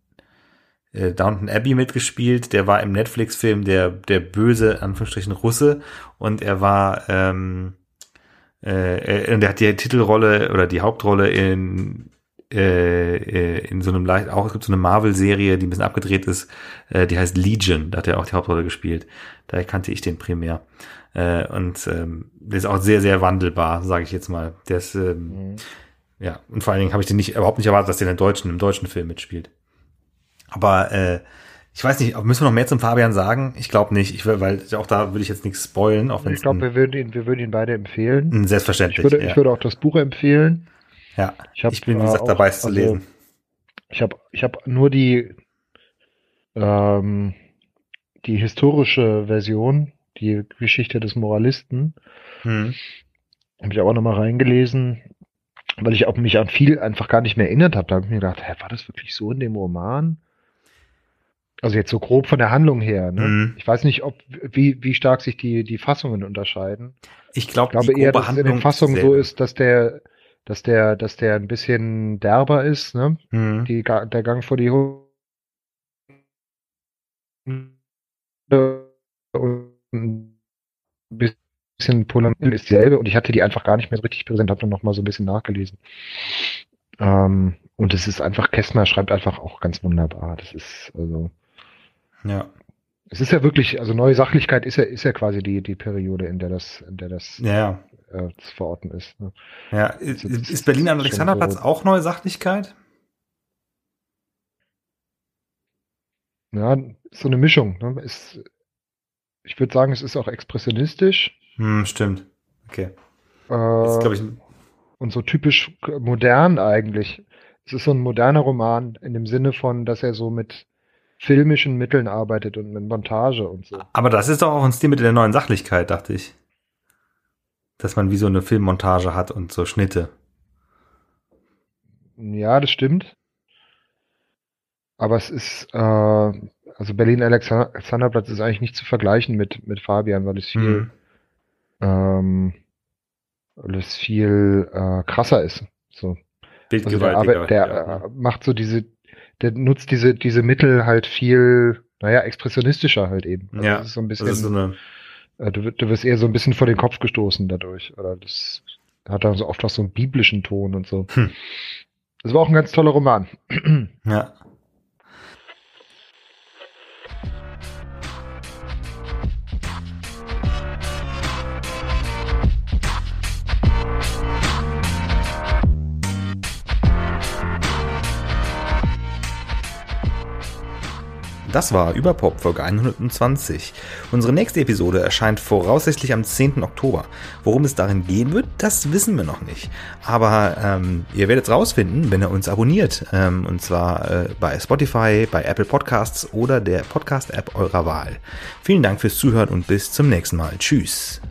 äh, Downton Abbey mitgespielt. Der war im Netflix-Film der, der böse, Anführungsstrichen, Russe. Und er war, ähm, äh, und er hat die Titelrolle oder die Hauptrolle in äh, äh, in so einem leicht, auch es gibt so eine Marvel-Serie, die ein bisschen abgedreht ist, äh, die heißt Legion, da hat er auch die Hauptrolle gespielt. Daher kannte ich den primär. Äh, und ähm, der ist auch sehr, sehr wandelbar, sage ich jetzt mal. Der ist, ähm, mhm. ja, und vor allen Dingen habe ich den nicht, überhaupt nicht erwartet, dass der in deutschen, im deutschen Film mitspielt. Aber äh, ich weiß nicht, müssen wir noch mehr zum Fabian sagen? Ich glaube nicht, ich will, weil auch da würde ich jetzt nichts spoilen. Auch ich glaube, wir würden ihn, wir würden ihn beide empfehlen. Selbstverständlich. Ich würde, ja. ich würde auch das Buch empfehlen. Ja, ich, hab, ich bin, wie gesagt, dabei, es zu also, lesen. Ich habe ich hab nur die, ähm, die historische Version, die Geschichte des Moralisten. Hm. Habe ich auch nochmal reingelesen, weil ich auch mich an viel einfach gar nicht mehr erinnert habe. Da habe ich mir gedacht, hä, war das wirklich so in dem Roman? Also jetzt so grob von der Handlung her. Ne? Mhm. Ich weiß nicht, ob wie, wie stark sich die, die Fassungen unterscheiden. Ich, glaub, ich glaube eher, dass es in den Fassungen so ist, dass der, dass der, dass der ein bisschen derber ist, ne? Mhm. Die, der Gang vor die Hunde und ein bisschen Polamil ist dieselbe und ich hatte die einfach gar nicht mehr so richtig präsent, habe dann noch mal so ein bisschen nachgelesen. Ähm, und es ist einfach, Kästner schreibt einfach auch ganz wunderbar. Das ist also. Ja. Es ist ja wirklich, also neue Sachlichkeit ist ja, ist ja quasi die, die Periode, in der das, in der das ja, äh, zu verorten ist. Ne? Ja, ist, ist, ist Berlin am Alexanderplatz so, auch neue Sachlichkeit? Ja, so eine Mischung. Ne? Ist, ich würde sagen, es ist auch expressionistisch. Hm, stimmt. Okay. Äh, ist, ich, und so typisch modern eigentlich. Es ist so ein moderner Roman in dem Sinne von, dass er so mit filmischen Mitteln arbeitet und mit Montage und so. Aber das ist doch auch ein Stil mit der neuen Sachlichkeit, dachte ich dass man wie so eine Filmmontage hat und so Schnitte. Ja, das stimmt. Aber es ist, äh, also Berlin-Alexanderplatz ist eigentlich nicht zu vergleichen mit, mit Fabian, weil es viel, mhm. ähm, weil es viel äh, krasser ist. So. Also der, Arbeit, der ja. äh, macht so diese, der nutzt diese, diese Mittel halt viel, naja, expressionistischer halt eben. Also ja, das ist so ein bisschen. Das ist so eine du, du wirst eher so ein bisschen vor den Kopf gestoßen dadurch. Oder das hat dann so oft auch so einen biblischen Ton und so. Hm. Das war auch ein ganz toller Roman. Ja. Das war Überpop Folge 120. Unsere nächste Episode erscheint voraussichtlich am 10. Oktober. Worum es darin gehen wird, das wissen wir noch nicht. Aber ähm, ihr werdet es rausfinden, wenn ihr uns abonniert. Ähm, und zwar äh, bei Spotify, bei Apple Podcasts oder der Podcast-App eurer Wahl. Vielen Dank fürs Zuhören und bis zum nächsten Mal. Tschüss.